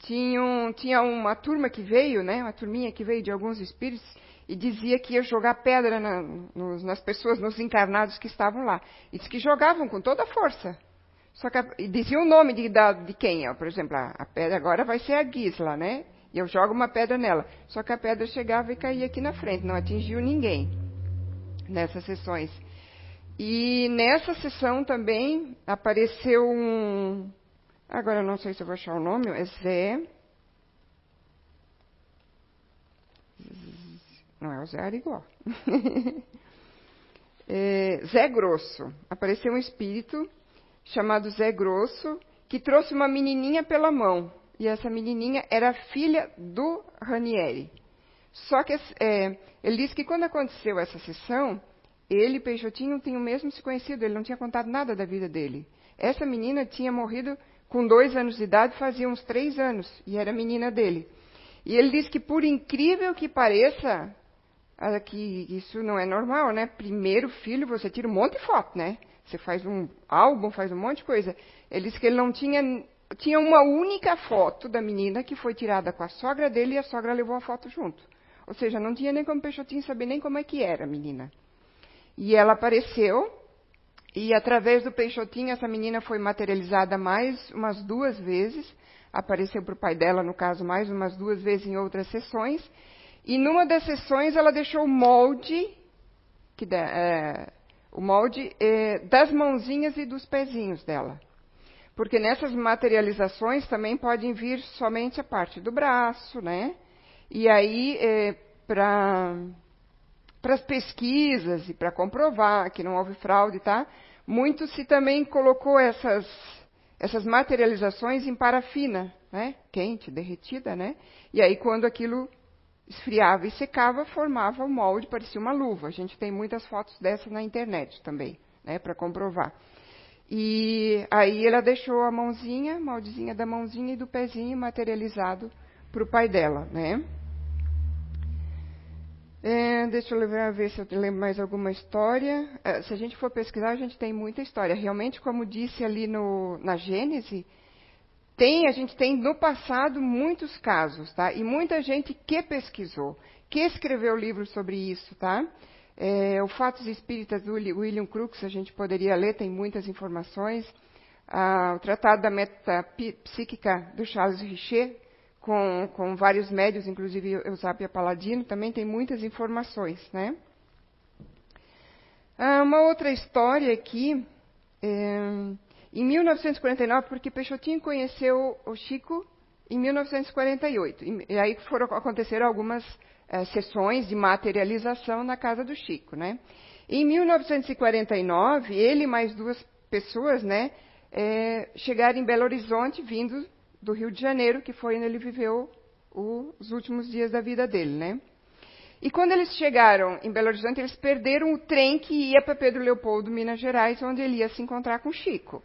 tinha, um, tinha uma turma que veio, né, uma turminha que veio de alguns espíritos, e dizia que ia jogar pedra na, nos, nas pessoas, nos encarnados que estavam lá. E disse que jogavam com toda a força. Só que e dizia o nome de, da, de quem, ó, por exemplo, a, a, pedra agora vai ser a Gisla, né? E eu jogo uma pedra nela. Só que a pedra chegava e caía aqui na frente, não atingiu ninguém nessas sessões. E nessa sessão também apareceu um. Agora eu não sei se eu vou achar o nome, é Zé. Não é o Zé Arigó. é, Zé Grosso. Apareceu um espírito chamado Zé Grosso que trouxe uma menininha pela mão. E essa menininha era filha do Ranieri. Só que é, ele disse que quando aconteceu essa sessão, ele Peixotinho tinham mesmo se conhecido, ele não tinha contado nada da vida dele. Essa menina tinha morrido com dois anos de idade, fazia uns três anos, e era menina dele. E ele disse que, por incrível que pareça, que isso não é normal, né? Primeiro filho, você tira um monte de foto, né? Você faz um álbum, faz um monte de coisa. Ele disse que ele não tinha. Tinha uma única foto da menina que foi tirada com a sogra dele e a sogra levou a foto junto. Ou seja, não tinha nem como Peixotinho saber nem como é que era a menina. E ela apareceu, e através do Peixotinho, essa menina foi materializada mais umas duas vezes. Apareceu para o pai dela, no caso, mais umas duas vezes em outras sessões. E numa das sessões ela deixou o molde, que, é, o molde é, das mãozinhas e dos pezinhos dela. Porque nessas materializações também podem vir somente a parte do braço, né? E aí, é, para as pesquisas e para comprovar que não houve fraude, tá? Muito se também colocou essas, essas materializações em parafina, né? Quente, derretida, né? E aí, quando aquilo esfriava e secava, formava o molde, parecia uma luva. A gente tem muitas fotos dessas na internet também, né, para comprovar. E aí ela deixou a mãozinha, moldezinha da mãozinha e do pezinho materializado para o pai dela, né? É, deixa eu ver se eu lembro mais alguma história. É, se a gente for pesquisar, a gente tem muita história. Realmente, como disse ali no, na Gênese, tem, a gente tem no passado muitos casos, tá? E muita gente que pesquisou, que escreveu livros sobre isso, tá? É, o Fatos Espíritas do William Crookes, a gente poderia ler, tem muitas informações. Ah, o Tratado da Metapsíquica do Charles Richer, com, com vários médios, inclusive Eusapia Paladino, também tem muitas informações, né? Ah, uma outra história aqui, é, em 1949, porque Peixotinho conheceu o Chico em 1948. E aí foram acontecer algumas é, sessões de materialização na casa do Chico, né? Em 1949, ele e mais duas pessoas, né, é, chegaram em Belo Horizonte, vindo do Rio de Janeiro, que foi onde ele viveu os últimos dias da vida dele, né? E quando eles chegaram em Belo Horizonte, eles perderam o trem que ia para Pedro Leopoldo, Minas Gerais, onde ele ia se encontrar com Chico.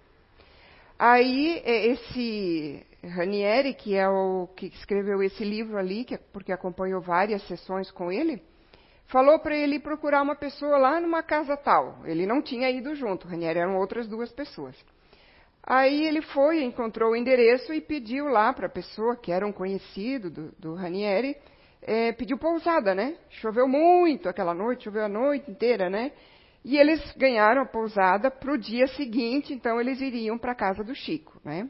Aí, é, esse Ranieri, que é o que escreveu esse livro ali, que, é porque acompanhou várias sessões com ele, falou para ele procurar uma pessoa lá numa casa tal. Ele não tinha ido junto, Ranieri eram outras duas pessoas. Aí ele foi, encontrou o endereço e pediu lá para a pessoa, que era um conhecido do, do Ranieri, é, pediu pousada, né? Choveu muito aquela noite, choveu a noite inteira, né? E eles ganharam a pousada para o dia seguinte, então eles iriam para a casa do Chico, né?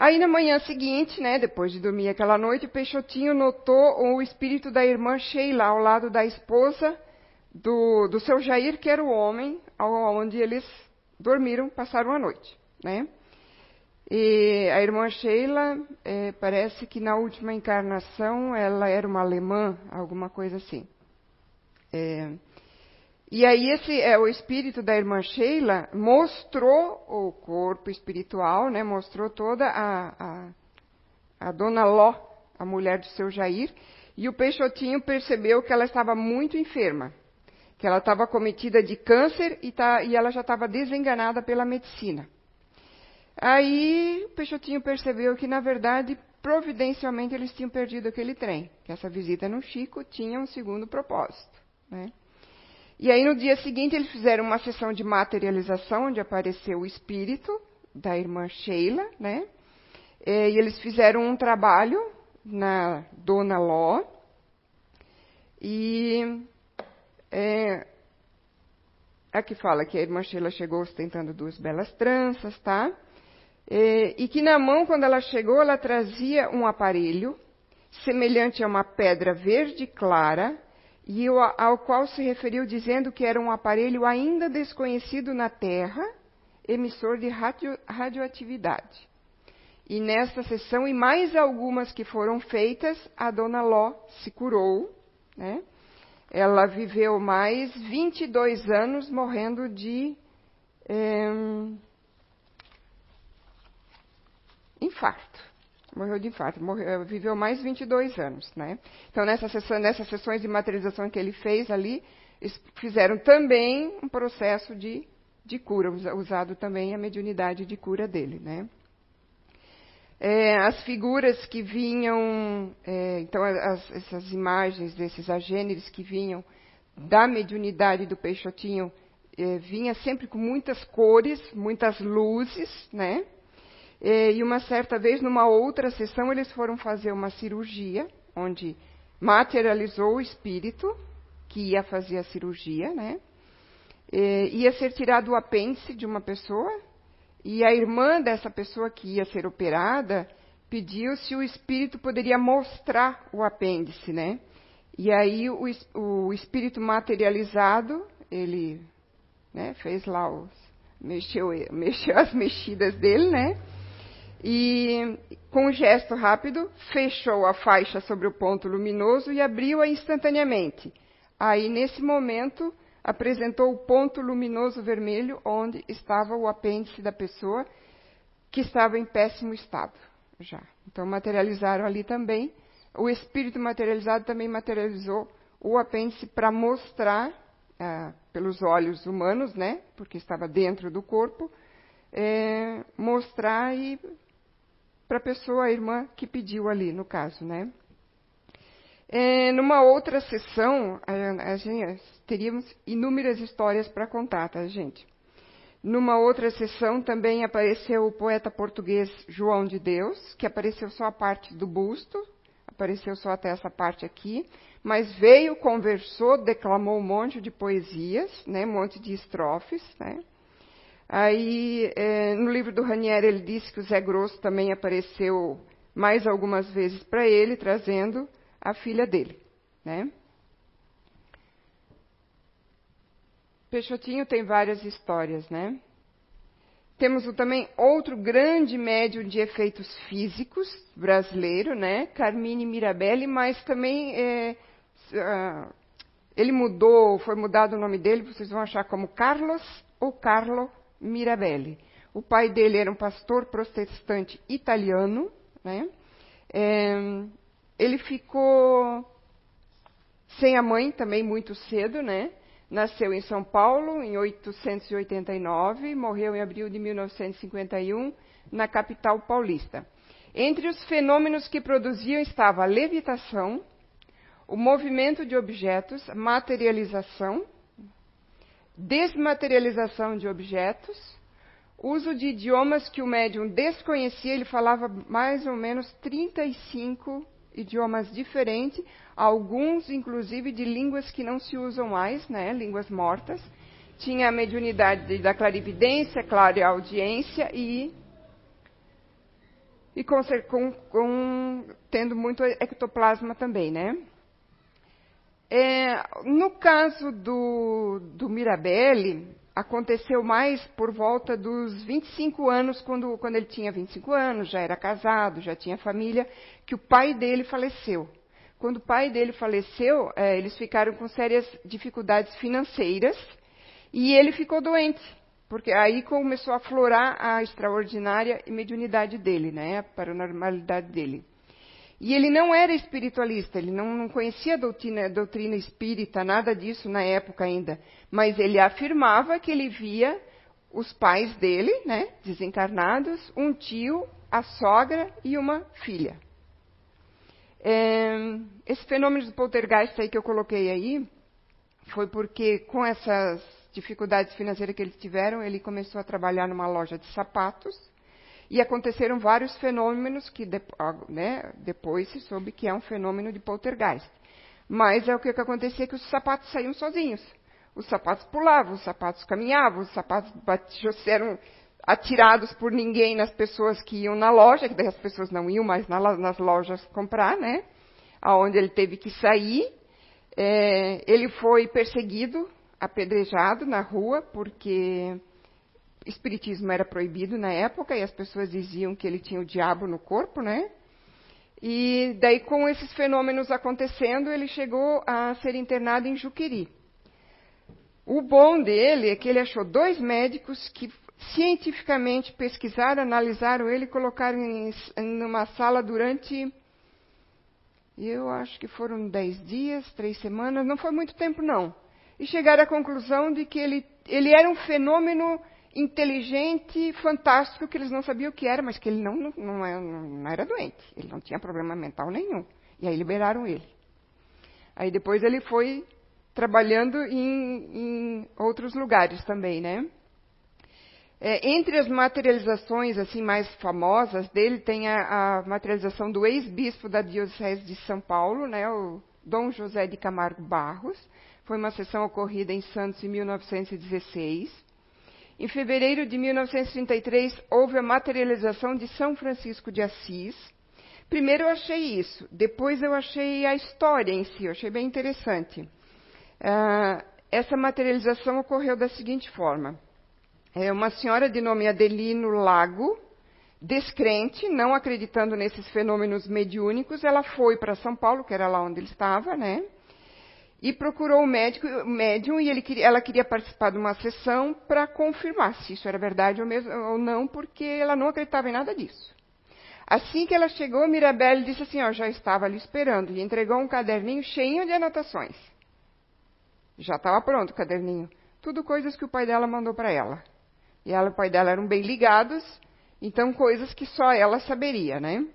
Aí na manhã seguinte, né, depois de dormir aquela noite, o Peixotinho notou o espírito da irmã Sheila ao lado da esposa do, do seu Jair, que era o homem onde eles dormiram, passaram a noite, né? E a irmã Sheila, é, parece que na última encarnação ela era uma alemã, alguma coisa assim. É, e aí esse é o espírito da irmã Sheila mostrou o corpo espiritual, né? Mostrou toda a, a, a dona Ló, a mulher do seu Jair, e o Peixotinho percebeu que ela estava muito enferma, que ela estava cometida de câncer e, tá, e ela já estava desenganada pela medicina. Aí o Peixotinho percebeu que, na verdade, providencialmente eles tinham perdido aquele trem, que essa visita no Chico tinha um segundo propósito. Né? E aí no dia seguinte eles fizeram uma sessão de materialização, onde apareceu o espírito da irmã Sheila, né? E eles fizeram um trabalho na Dona Ló. E é, aqui fala que a irmã Sheila chegou ostentando duas belas tranças, tá? E que na mão, quando ela chegou, ela trazia um aparelho semelhante a uma pedra verde clara, e ao qual se referiu dizendo que era um aparelho ainda desconhecido na Terra, emissor de radio, radioatividade. E nesta sessão, e mais algumas que foram feitas, a dona Ló se curou. Né? Ela viveu mais 22 anos morrendo de é, infarto. Morreu de infarto. Morreu, viveu mais 22 anos. Né? Então, nessa sessão, nessas sessões de materialização que ele fez ali, fizeram também um processo de, de cura, usado também a mediunidade de cura dele. Né? É, as figuras que vinham, é, então as, essas imagens desses agêneres que vinham da mediunidade do Peixotinho, é, vinha sempre com muitas cores, muitas luzes, né? É, e uma certa vez, numa outra sessão, eles foram fazer uma cirurgia, onde materializou o espírito que ia fazer a cirurgia, né? É, ia ser tirado o apêndice de uma pessoa, e a irmã dessa pessoa que ia ser operada pediu se o espírito poderia mostrar o apêndice, né? E aí o, o espírito materializado, ele né, fez lá os. Mexeu, mexeu as mexidas dele, né? E com um gesto rápido, fechou a faixa sobre o ponto luminoso e abriu-a instantaneamente. Aí, nesse momento, apresentou o ponto luminoso vermelho onde estava o apêndice da pessoa que estava em péssimo estado já. Então materializaram ali também. O espírito materializado também materializou o apêndice para mostrar ah, pelos olhos humanos, né, porque estava dentro do corpo, é, mostrar e para a pessoa, a irmã que pediu ali, no caso, né. É, numa outra sessão, a, a gente, teríamos inúmeras histórias para contar, tá, gente? Numa outra sessão também apareceu o poeta português João de Deus, que apareceu só a parte do busto, apareceu só até essa parte aqui, mas veio, conversou, declamou um monte de poesias, né, um monte de estrofes, né? Aí, é, no livro do Ranieri, ele disse que o Zé Grosso também apareceu mais algumas vezes para ele, trazendo a filha dele, né? Peixotinho tem várias histórias, né? Temos também outro grande médium de efeitos físicos brasileiro, né? Carmine Mirabelli, mas também é, uh, ele mudou, foi mudado o nome dele, vocês vão achar como Carlos ou Carlo Mirabelli. O pai dele era um pastor protestante italiano, né? É, ele ficou sem a mãe também muito cedo, né? Nasceu em São Paulo em 889, morreu em abril de 1951 na capital paulista. Entre os fenômenos que produziam estava a levitação, o movimento de objetos, materialização, desmaterialização de objetos, uso de idiomas que o médium desconhecia, ele falava mais ou menos 35 idiomas diferentes, alguns inclusive de línguas que não se usam mais, né, línguas mortas. Tinha a mediunidade da clarividência, audiência e e com, com, com, tendo muito ectoplasma também, né? É, no caso do, do Mirabelli, aconteceu mais por volta dos 25 anos, quando, quando ele tinha 25 anos, já era casado, já tinha família, que o pai dele faleceu. Quando o pai dele faleceu, é, eles ficaram com sérias dificuldades financeiras e ele ficou doente, porque aí começou a aflorar a extraordinária mediunidade dele, né, a paranormalidade dele. E ele não era espiritualista, ele não, não conhecia a doutrina, a doutrina espírita, nada disso na época ainda. Mas ele afirmava que ele via os pais dele, né, desencarnados, um tio, a sogra e uma filha. É, esse fenômeno do poltergeist aí que eu coloquei aí foi porque com essas dificuldades financeiras que eles tiveram, ele começou a trabalhar numa loja de sapatos E aconteceram vários fenômenos que né, depois se soube que é um fenômeno de poltergeist. Mas é o que, acontecia que os sapatos saíam sozinhos. Os sapatos pulavam, os sapatos caminhavam, os sapatos batiam, eram atirados por ninguém nas pessoas que iam na loja, que daí as pessoas não iam mais nas lojas comprar, né? Aonde ele teve que sair. É, ele foi perseguido, apedrejado na rua, porque espiritismo era proibido na época e as pessoas diziam que ele tinha o diabo no corpo, né? E daí, com esses fenômenos acontecendo, ele chegou a ser internado em Juqueri. O bom dele é que ele achou dois médicos que cientificamente pesquisaram, analisaram ele e colocaram em, em uma sala durante, eu acho que foram dez dias, três semanas, não foi muito tempo não. E chegaram à conclusão de que ele, ele era um fenômeno inteligente, fantástico, que eles não sabiam o que era, mas que ele não, não, não, era, não era doente, ele não tinha problema mental nenhum. E aí liberaram ele. Aí depois ele foi trabalhando em, em outros lugares também, né? É, entre as materializações assim mais famosas dele tem a, a materialização do ex-bispo da diocese de São Paulo, né, o Dom José de Camargo Barros. Foi uma sessão ocorrida em Santos em 1916. Em fevereiro de 1933, houve a materialização de São Francisco de Assis. Primeiro eu achei isso, depois eu achei a história em si, eu achei bem interessante. Uh, essa materialização ocorreu da seguinte forma. É uma senhora de nome Adelino Lago, descrente, não acreditando nesses fenômenos mediúnicos, ela foi para São Paulo, que era lá onde ele estava, né? E procurou o médico, o médium e ele, ela queria participar de uma sessão para confirmar se isso era verdade ou, mesmo, ou, não, porque ela não acreditava em nada disso. Assim que ela chegou, Mirabelle disse assim, ó, já estava ali esperando, e entregou um caderninho cheio de anotações. Já estava pronto o caderninho. Tudo coisas que o pai dela mandou para ela. E ela e o pai dela eram bem ligados, então coisas que só ela saberia, né?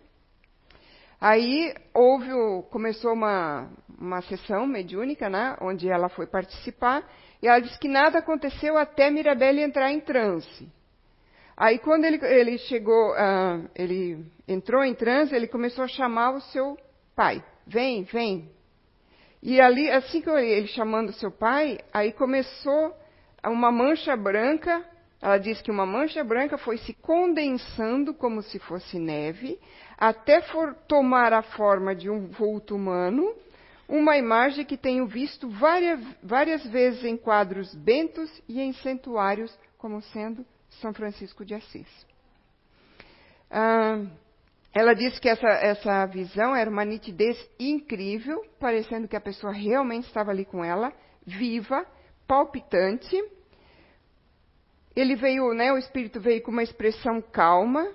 Aí houve, começou uma, uma sessão mediúnica, né, onde ela foi participar, e ela disse que nada aconteceu até Mirabelle entrar em transe. Aí quando ele, ele chegou, uh, ele entrou em transe, ele começou a chamar o seu pai. Vem, vem. E ali, assim que ele chamando o seu pai, aí começou uma mancha branca ela diz que uma mancha branca foi se condensando como se fosse neve, até for tomar a forma de um vulto humano, uma imagem que tenho visto várias, várias vezes em quadros bentos e em santuários, como sendo São Francisco de Assis. Ah, ela disse que essa, essa visão era uma nitidez incrível, parecendo que a pessoa realmente estava ali com ela, viva, palpitante ele veio, né, o espírito veio com uma expressão calma,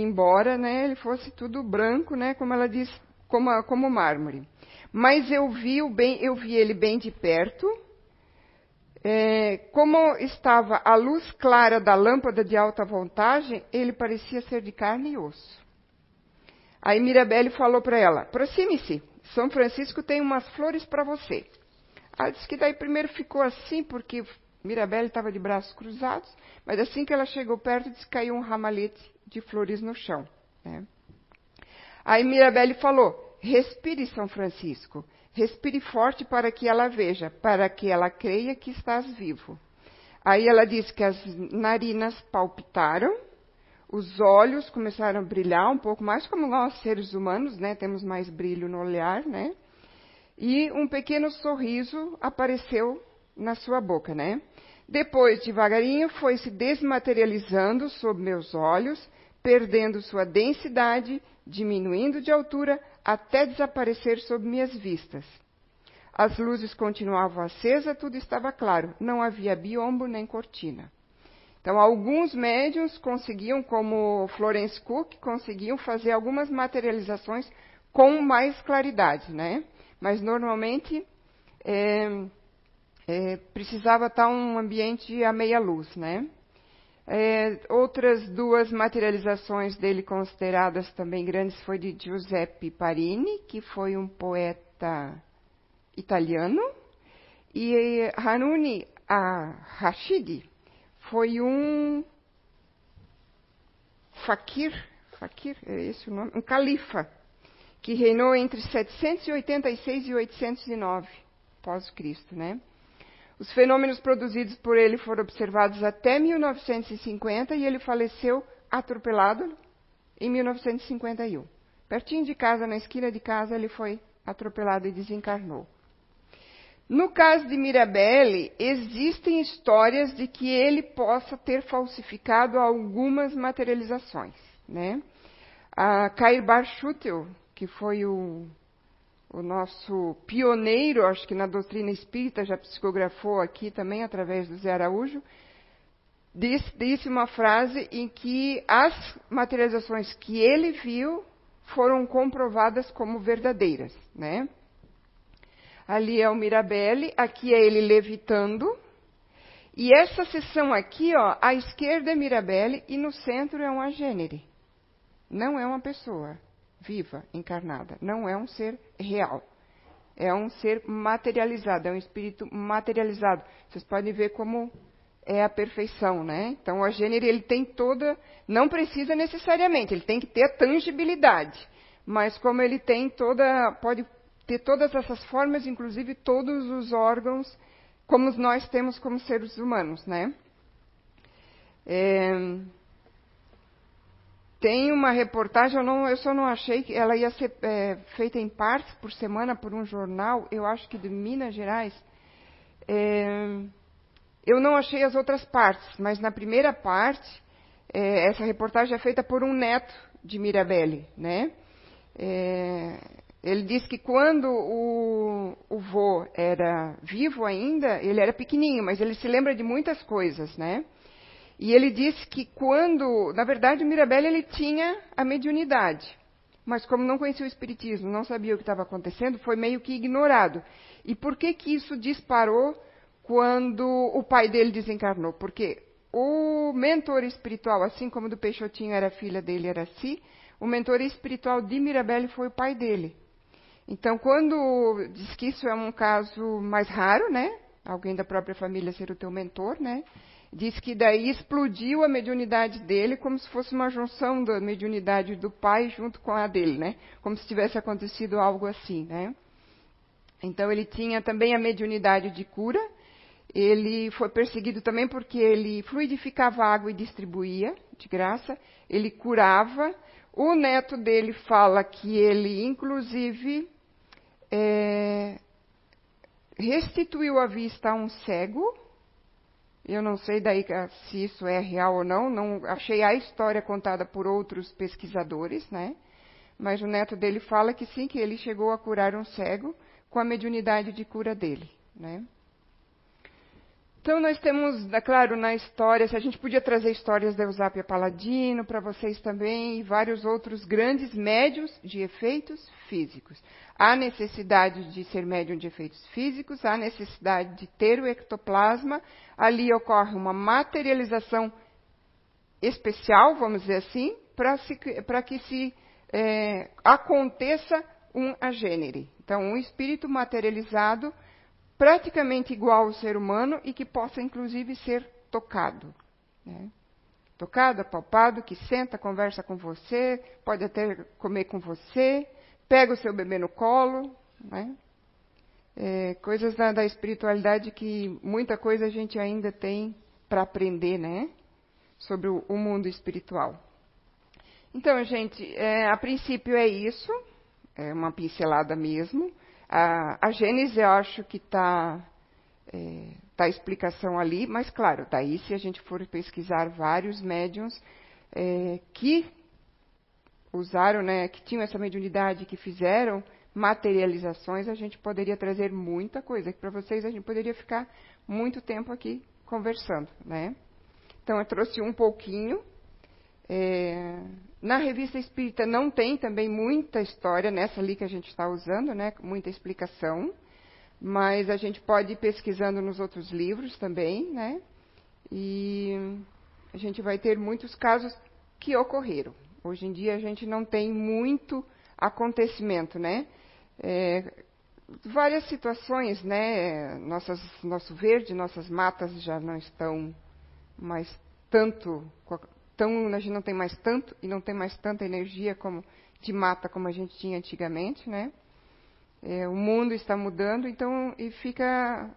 embora, né, ele fosse tudo branco, né, como ela diz, como, como mármore. Mas eu vi, o bem, eu vi ele bem de perto, é, como estava a luz clara da lâmpada de alta voltagem, ele parecia ser de carne e osso. Aí Mirabelle falou para ela: aproxime-se, São Francisco tem umas flores para você. Ela disse que daí primeiro ficou assim, porque Mirabelle estava de braços cruzados, mas assim que ela chegou perto, disse que caiu um ramalhete de flores no chão. Né? Aí Mirabelle falou: Respire, São Francisco, respire forte para que ela veja, para que ela creia que estás vivo. Aí ela disse que as narinas palpitaram, os olhos começaram a brilhar um pouco mais, como nós seres humanos, né? Temos mais brilho no olhar, né? E um pequeno sorriso apareceu na sua boca, né? Depois, devagarinho, foi se desmaterializando sob meus olhos, perdendo sua densidade, diminuindo de altura, até desaparecer sob minhas vistas. As luzes continuavam acesas, tudo estava claro, não havia biombo nem cortina. Então, alguns médiums conseguiam, como Florence Cook, conseguiam fazer algumas materializações com mais claridade, né? Mas normalmente é, é, precisava estar um ambiente a meia luz, né? É, outras duas materializações dele consideradas também grandes foi de Giuseppe Parini, que foi um poeta italiano, e Hanuni Rashidi foi um Fakir, Fakir, é esse o nome, um califa, que reinou entre 786 e 809 pós-Cristo, né? Os fenômenos produzidos por ele foram observados até 1950 e ele faleceu atropelado em 1951. Pertinho de casa, na esquina de casa, ele foi atropelado e desencarnou. No caso de Mirabelle, existem histórias de que ele possa ter falsificado algumas materializações. Né? A Kair Bar Schutel, que foi o, o nosso pioneiro, acho que na doutrina espírita, já psicografou aqui também através do Zé Araújo, disse, disse uma frase em que as materializações que ele viu foram comprovadas como verdadeiras, né? Ali é o Mirabelle, aqui é ele levitando. E essa seção aqui, ó, à esquerda é Mirabelle e no centro é um gênere. Não é uma pessoa viva, encarnada. Não é um ser real. É um ser materializado, é um espírito materializado. Vocês podem ver como é a perfeição, né? Então, o gênero ele tem toda, não precisa necessariamente, ele tem que ter a tangibilidade, mas como ele tem toda, pode ter todas essas formas, inclusive todos os órgãos, como nós temos como seres humanos, né? É, tem uma reportagem, eu, não, eu, só não achei que ela ia ser é, feita em partes por semana por um jornal, eu acho que de Minas Gerais. É, eu não achei as outras partes, mas na primeira parte, é, essa reportagem é feita por um neto de Mirabelle, né? É, ele diz que quando o, o vô era vivo ainda, ele era pequenininho, mas ele se lembra de muitas coisas, né? E ele disse que quando, na verdade, o Mirabelle ele tinha a mediunidade, mas como não conhecia o espiritismo, não sabia o que estava acontecendo, foi meio que ignorado. E por que que isso disparou quando o pai dele desencarnou? Porque o mentor espiritual, assim como do Peixotinho era filha dele, era si, o mentor espiritual de Mirabelle foi o pai dele. Então, quando diz que isso é um caso mais raro, né? Alguém da própria família ser o teu mentor, né? Diz que daí explodiu a mediunidade dele como se fosse uma junção da mediunidade do pai junto com a dele, né? Como se tivesse acontecido algo assim, né? Então ele tinha também a mediunidade de cura. Ele foi perseguido também porque ele fluidificava água e distribuía de graça. Ele curava. O neto dele fala que ele, inclusive, é, restituiu a vista a um cego. Eu não sei daí se isso é real ou não, não achei a história contada por outros pesquisadores, né? Mas o neto dele fala que sim, que ele chegou a curar um cego com a mediunidade de cura dele, né? Então nós temos, é claro, na história, se a gente podia trazer histórias da Eusápia Paladino para vocês também e vários outros grandes médios de efeitos físicos. Há necessidade de ser médium de efeitos físicos, há necessidade de ter o ectoplasma, ali ocorre uma materialização especial, vamos dizer assim, para que se é, aconteça um agênere. Então, um espírito materializado praticamente igual ao ser humano e que possa, inclusive, ser tocado. Né? Tocado, apalpado, que senta, conversa com você, pode até comer com você, pega o seu bebê no colo. Né? É, coisas da, da, espiritualidade que muita coisa a gente ainda tem para aprender, né? Sobre o, o, mundo espiritual. Então, gente, é, a princípio é isso, é uma pincelada mesmo. A, a Gênesis eu acho que está é, tá a explicação ali, mas claro, daí se a gente for pesquisar vários médiums é, que usaram, né, que tinham essa mediunidade, que fizeram materializações, a gente poderia trazer muita coisa. Para vocês a gente poderia ficar muito tempo aqui conversando, né? Então eu trouxe um pouquinho. É, na revista espírita não tem também muita história, nessa ali que a gente está usando, né, muita explicação, mas a gente pode ir pesquisando nos outros livros também, né, e a gente vai ter muitos casos que ocorreram. Hoje em dia a gente não tem muito acontecimento, né, é, várias situações, né, nossas, nosso verde, nossas matas já não estão mais tanto tão, a gente não tem mais tanto e não tem mais tanta energia como de mata como a gente tinha antigamente, né? É, o mundo está mudando, então e fica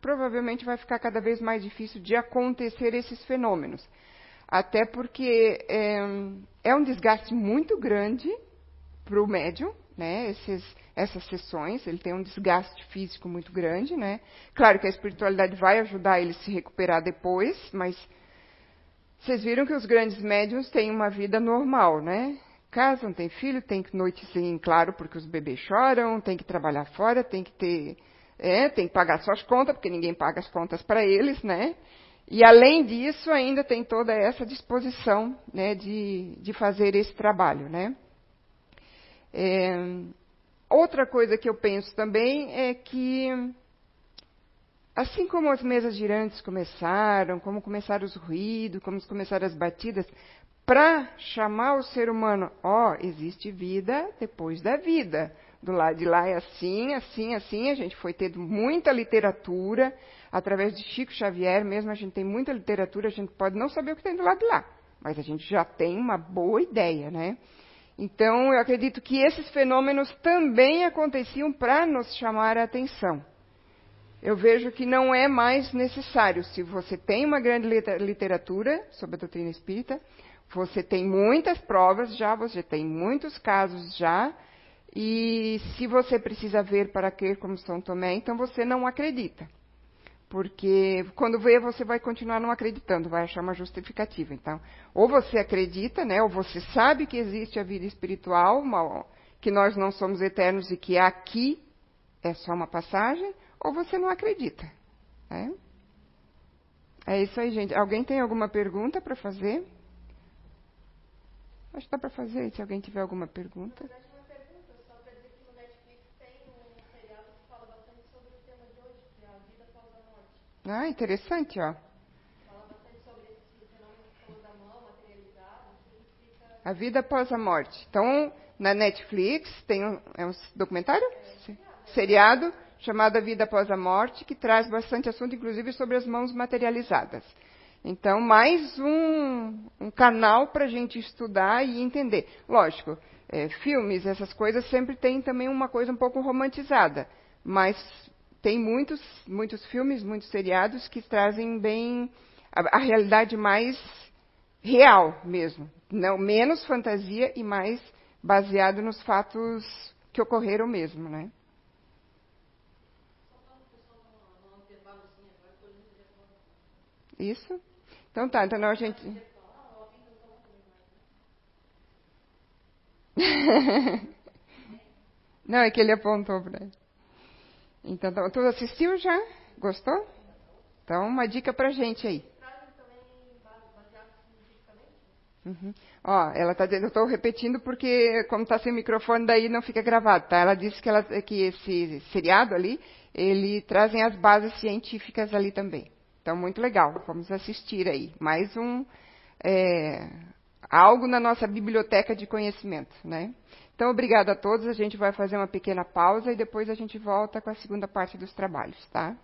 provavelmente vai ficar cada vez mais difícil de acontecer esses fenômenos, até porque é, é um desgaste muito grande para o médium, né? Esses, essas sessões, ele tem um desgaste físico muito grande, né? Claro que a espiritualidade vai ajudar ele a se recuperar depois, mas vocês viram que os grandes médiums têm uma vida normal, né? Casam, têm filho, tem que noite sim, claro, porque os bebês choram, tem que trabalhar fora, tem que ter, é, tem que pagar suas contas, porque ninguém paga as contas para eles, né? E além disso, ainda tem toda essa disposição, né, de, de fazer esse trabalho, né? É, outra coisa que eu penso também é que, assim como as mesas girantes começaram, como começaram os ruídos, como começaram as batidas, para chamar o ser humano, ó, oh, existe vida depois da vida. Do lado de lá é assim, assim, assim. A gente foi tendo muita literatura, através de Chico Xavier mesmo, a gente tem muita literatura, a gente pode não saber o que tem do lado de lá, mas a gente já tem uma boa ideia, né? Então, eu acredito que esses fenômenos também aconteciam para nos chamar a atenção. Eu vejo que não é mais necessário. Se você tem uma grande literatura sobre a doutrina espírita, você tem muitas provas já, você tem muitos casos já, e se você precisa ver para crer como São Tomé, então você não acredita. Porque quando vê, você vai continuar não acreditando, vai achar uma justificativa. Então, ou você acredita, né, ou você sabe que existe a vida espiritual, uma, que nós não somos eternos e que aqui é só uma passagem, ou você não acredita. Né? É isso aí, gente. Alguém tem alguma pergunta para fazer? Acho que dá para fazer, se alguém tiver alguma pergunta. Ah, interessante, ó. A vida após a morte. Então, na Netflix tem um, é um documentário? É, seriado chamado A Vida Após a Morte, que traz bastante assunto, inclusive sobre as mãos materializadas. Então, mais um, um canal para a gente estudar e entender. Lógico, é, filmes, essas coisas sempre tem também uma coisa um pouco romantizada, mas tem muitos, muitos filmes, muitos seriados que trazem bem a, a realidade mais real mesmo. Não, menos fantasia e mais baseado nos fatos que ocorreram mesmo, né? Isso? Então tá, então a gente. Não, é que ele apontou para ele. Então, tá, tu assistiu já? Gostou? Então, uma dica pra gente aí. Uhum. Ó, ela tá dizendo, eu estou repetindo porque, como está sem microfone, daí não fica gravado, tá? Ela disse que, ela, que esse seriado ali, ele trazem as bases científicas ali também. Então, muito legal. Vamos assistir aí. Mais um, é, algo na nossa biblioteca de conhecimento, né? Então, obrigada a todos. A gente vai fazer uma pequena pausa e depois a gente volta com a segunda parte dos trabalhos, tá?